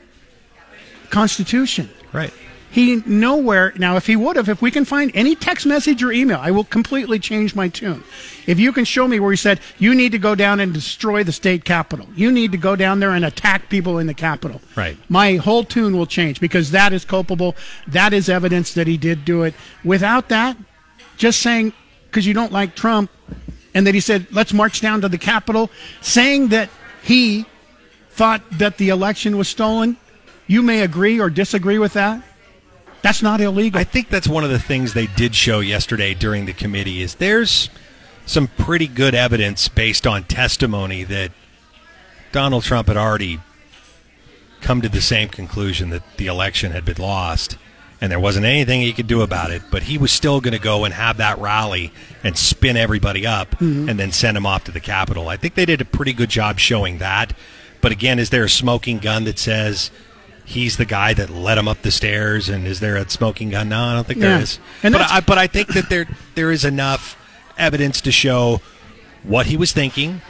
Constitution. Right. He nowhere now. If he would have, if we can find any text message or email, I will completely change my tune. If you can show me where he said you need to go down and destroy the state capitol, you need to go down there and attack people in the capitol. Right. My whole tune will change because that is culpable. That is evidence that he did do it. Without that, just saying because you don't like Trump, and that he said let's march down to the capitol, saying that he thought that the election was stolen. You may agree or disagree with that. That's not illegal. I think that's one of the things they did show yesterday during the committee is there's some pretty good evidence based on testimony that Donald Trump had already come to the same conclusion that the election had been lost and there wasn't anything he could do about it, but he was still going to go and have that rally and spin everybody up Mhm. and then send him off to the Capitol. I think they did a pretty good job showing that. But again, is there a smoking gun that says he's the guy that led him up the stairs? And is there a smoking gun? No, I don't think there Yeah. is. And but I, but I think that there there is enough evidence to show what he was thinking,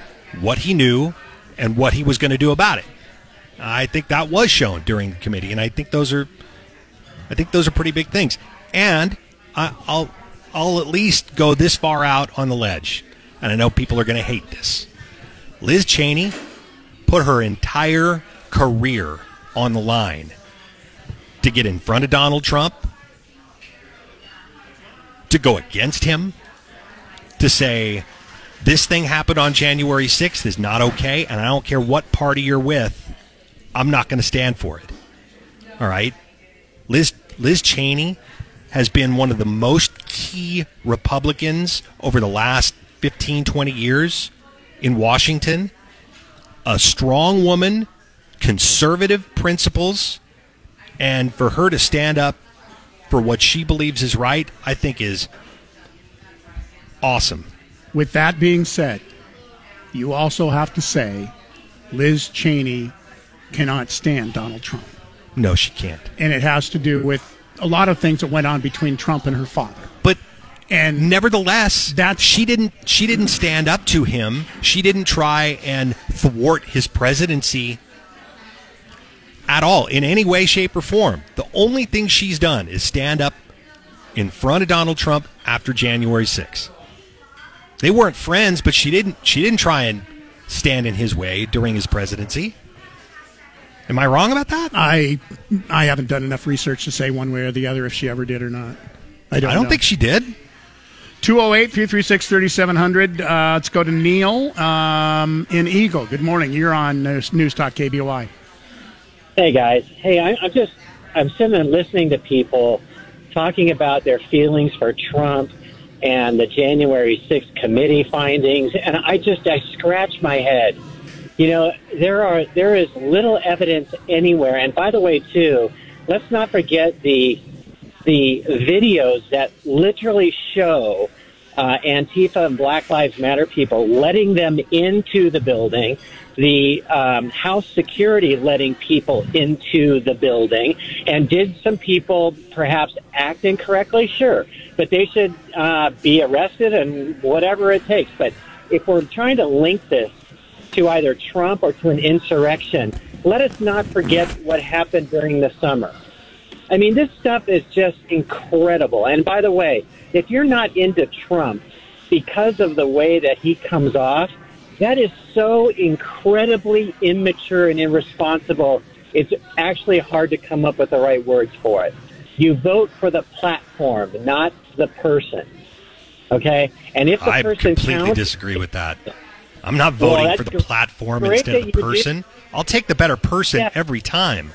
what he knew, and what he was going to do about it. I think that was shown during the committee, and I think those are, I think those are pretty big things. And I, I'll, I'll at least go this far out on the ledge, and I know people are going to hate this. Liz Cheney put her entire career on the line to get in front of Donald Trump, to go against him, to say this thing happened on January 6th is not okay, and I don't care what party you're with, I'm not going to stand for it. All right? Liz, Liz Cheney has been one of the most key Republicans over the last 15, 20 years in Washington. A strong woman, conservative principles, and for her to stand up for what she believes is right, I think is awesome. With that being said, you also have to say Liz Cheney cannot stand Donald Trump. No, she can't. And it has to do with a lot of things that went on between Trump and her father. But and nevertheless, that she didn't she didn't stand up to him. She didn't try and thwart his presidency at all in any way, shape, or form. The only thing she's done is stand up in front of Donald Trump after January 6th. They weren't friends, but she didn't she didn't try and stand in his way during his presidency. Am I wrong about that? I I haven't done enough research to say one way or the other if she ever did or not. I don't, I don't think she did. 208 336 3700. Uh, Let's go to Neil um, in Eagle. Good morning. You're on News, Talk KBOI. Hey guys, hey, I, I'm just I'm sitting and listening to people talking about their feelings for Trump and the January 6th committee findings, and I just I scratch my head. You know, there are there is little evidence anywhere, and by the way, too, let's not forget the the videos that literally show uh, Antifa and Black Lives Matter people letting them into the building, the um, House security letting people into the building. And did some people perhaps act incorrectly? Sure. But they should uh, be arrested and whatever it takes. But if we're trying to link this to either Trump or to an insurrection, let us not forget what happened during the summer. I mean, this stuff is just incredible. And by the way, if you're not into Trump because of the way that he comes off, that is so incredibly immature and irresponsible. It's actually hard to come up with the right words for it. You vote for the platform, not the person. Okay? And if the I person completely counts, disagree with that. I'm not voting that's for the platform instead of the person. I'll take the better person Yeah. every time.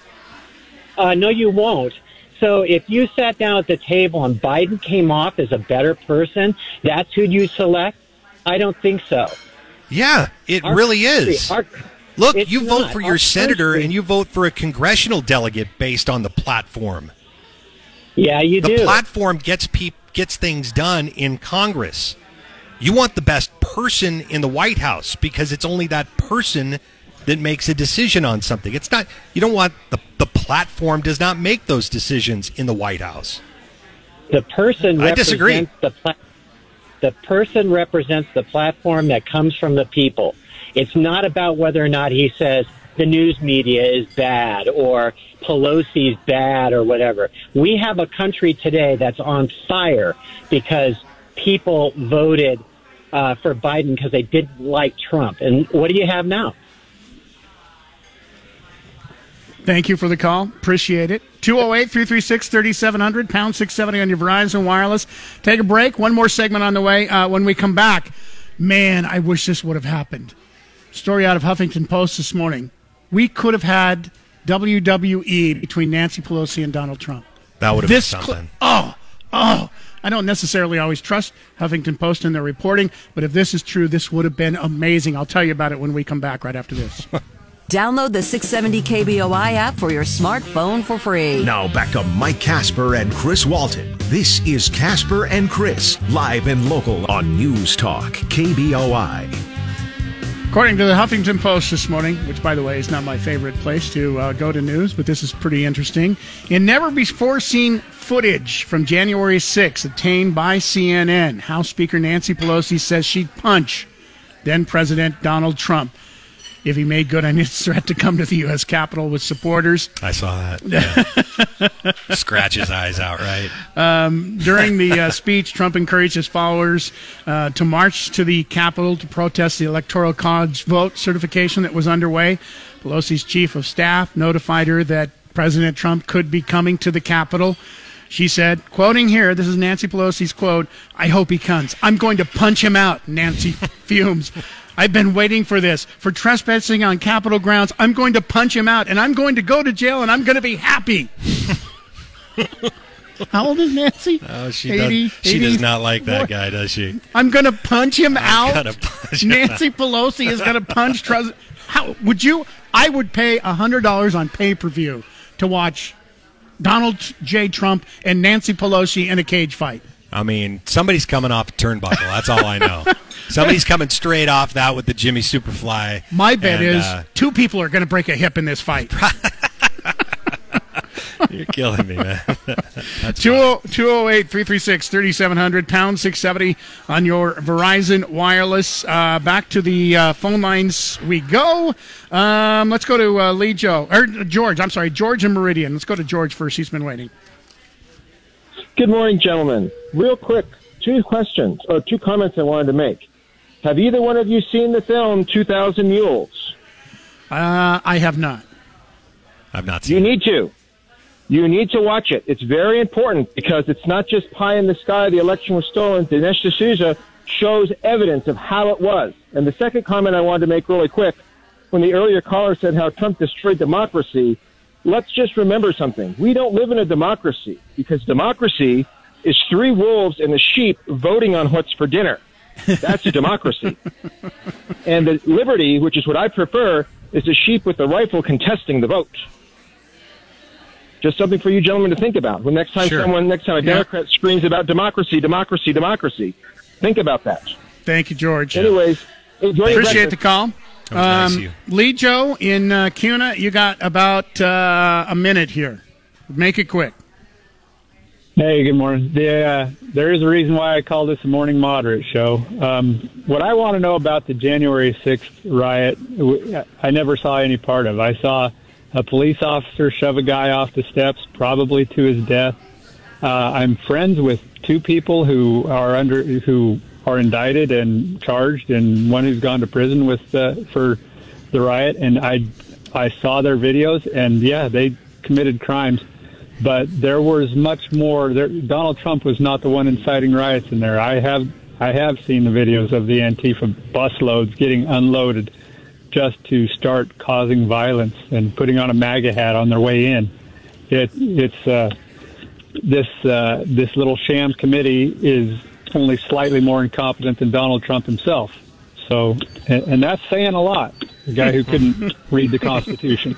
Uh, no, you won't. So if you sat down at the table and Biden came off as a better person, that's who you select? I don't think so. Yeah, it Our really country- is. our- Look, you vote not. for Our your senator country- and you vote for a congressional delegate based on the platform. Yeah, you the do. The platform gets peop gets things done in Congress. You want the best person in the White House because it's only that person that makes a decision on something. It's not you don't want the the platform does not make those decisions in the White House. The person I disagree. the pla- the person represents the platform that comes from the people. It's not about whether or not he says the news media is bad or Pelosi's bad or whatever. We have a country today that's on fire because people voted uh, for Biden because they didn't like Trump. And what do you have now? Thank you for the call. Appreciate it. 208 336 3700, pound 670 on your Verizon Wireless. Take a break. One more segment on the way. Uh, when we come back, man, I wish this would have happened. Story out of Huffington Post this morning. We could have had WWE between Nancy Pelosi and Donald Trump. That would have This been cl- something. oh, oh. I don't necessarily always trust Huffington Post in their reporting, but if this is true, this would have been amazing. I'll tell you about it when we come back right after this. Download the 670 KBOI app for your smartphone for free. Now back to Mike Casper and Chris Walton. This is Casper and Chris, live and local on News Talk, KBOI. According to the Huffington Post this morning, which by the way is not my favorite place to uh, go to news, but this is pretty interesting. In never before seen footage from January 6th obtained by CNN, House Speaker Nancy Pelosi says she'd punch then President Donald Trump if he made good on his threat to come to the U.S. Capitol with supporters. I saw that. Yeah. Scratch his eyes out, right? Um, during the uh, speech, Trump encouraged his followers uh, to march to the Capitol to protest the Electoral College vote certification that was underway. Pelosi's chief of staff notified her that President Trump could be coming to the Capitol. She said, quoting here, this is Nancy Pelosi's quote, I hope he comes. I'm going to punch him out, Nancy fumes. I've been waiting for this. For trespassing on Capitol grounds, I'm going to punch him out, and I'm going to go to jail, and I'm going to be happy. How old is Nancy? Oh, she 80, does, she 80. does not like that guy, does she? I'm going to punch him out. gonna punch him Nancy out. Pelosi is going to punch Trump. How would you? I would pay hundred dollars on pay per view to watch Donald J. Trump and Nancy Pelosi in a cage fight. I mean, somebody's coming off a turnbuckle. That's all I know. somebody's coming straight off that with the Jimmy Superfly. My bet And, is uh, two people are going to break a hip in this fight. you're killing me, man. That's 208 336 3700 pound 670 on your Verizon wireless. Uh, back to the uh, phone lines we go. Um, let's go to uh, Lee Joe or George. I'm sorry, George and Meridian. Let's go to George first. He's been waiting. Good morning, gentlemen. Real quick, two questions or two comments I wanted to make. Have either one of you seen the film 2000 Mules? Uh, I have not. I've not seen You need to. You need to watch it. It's very important because it's not just pie in the sky. The election was stolen. Dinesh D'Souza shows evidence of how it was. And the second comment I wanted to make really quick, when the earlier caller said how Trump destroyed democracy, let's just remember something. We don't live in a democracy because democracy is three wolves and a sheep voting on what's for dinner. That's a democracy. and the liberty, which is what I prefer, is a sheep with a rifle contesting the vote. Just something for you gentlemen to think about. When next time Sure. someone, next time a Yeah. Democrat screams about democracy, democracy, democracy, think about that. Thank you, George. Anyways, Appreciate the call. That was nice Um, of you. Lee Joe in uh, Kuna, you got about uh, a minute here. Make it quick. Hey, good morning. The, uh, there is a reason why I call this a morning moderate show. Um, what I want to know about the January 6th riot, I never saw any part of. I saw a police officer shove a guy off the steps, probably to his death. Uh, I'm friends with two people who are under who are indicted and charged, and one who's gone to prison with uh, for the riot. And I I saw their videos, and yeah, they committed crimes but there was much more. There, Donald Trump was not the one inciting riots in there. I have I have seen the videos of the Antifa busloads getting unloaded just to start causing violence and putting on a MAGA hat on their way in. It it's uh, this uh, this little sham committee is only slightly more incompetent than Donald Trump himself. So, and, and that's saying a lot. The guy who couldn't read the Constitution.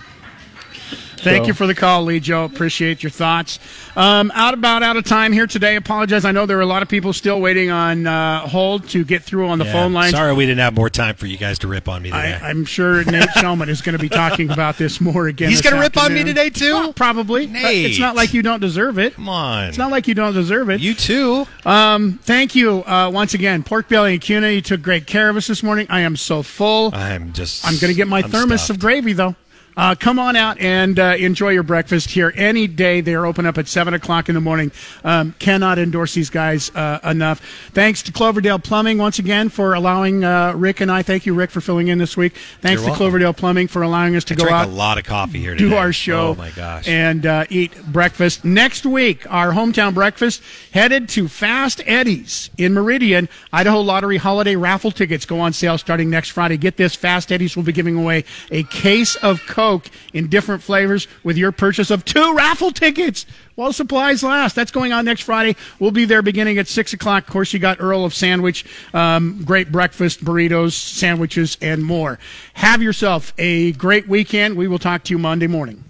Thank So- you for the call, Lee Joe. Appreciate your thoughts. Um, out about out of time here today. Apologize. I know there are a lot of people still waiting on uh, hold to get through on the Yeah, phone line. Sorry, we didn't have more time for you guys to rip on me today. I, I'm sure Nate Shelman is going to be talking about this more again. He's gonna rip on me today, too? Well, probably. Nate. It's not like you don't deserve it. Come on. It's not like you don't deserve it. You too. Um, thank you uh, once again, Pork Belly and Kuna. You took great care of us this morning. I am so full. I'm just. I'm going to get my I'm thermos stuffed. of gravy though. Uh, come on out and uh, enjoy your breakfast here any day. They are open up at seven o'clock in the morning. Um, cannot endorse these guys uh, enough. Thanks to Cloverdale Plumbing once again for allowing uh, Rick and I. Thank you, Rick, for filling in this week. Thanks You're to welcome. Cloverdale Plumbing for allowing us to I go out a lot of coffee here today. do our show. Oh my gosh. And uh, eat breakfast. Next week, our hometown breakfast headed to Fast Eddie's in Meridian. Idaho Lottery holiday raffle tickets go on sale starting next Friday. Get this Fast Eddie's will be giving away a case of Coke in different flavors with your purchase of two raffle tickets while supplies last. That's going on next Friday. We'll be there beginning at 6 o'clock. Of course, you got Earl of Sandwich, um, great breakfast, burritos, sandwiches, and more. Have yourself a great weekend. We will talk to you Monday morning.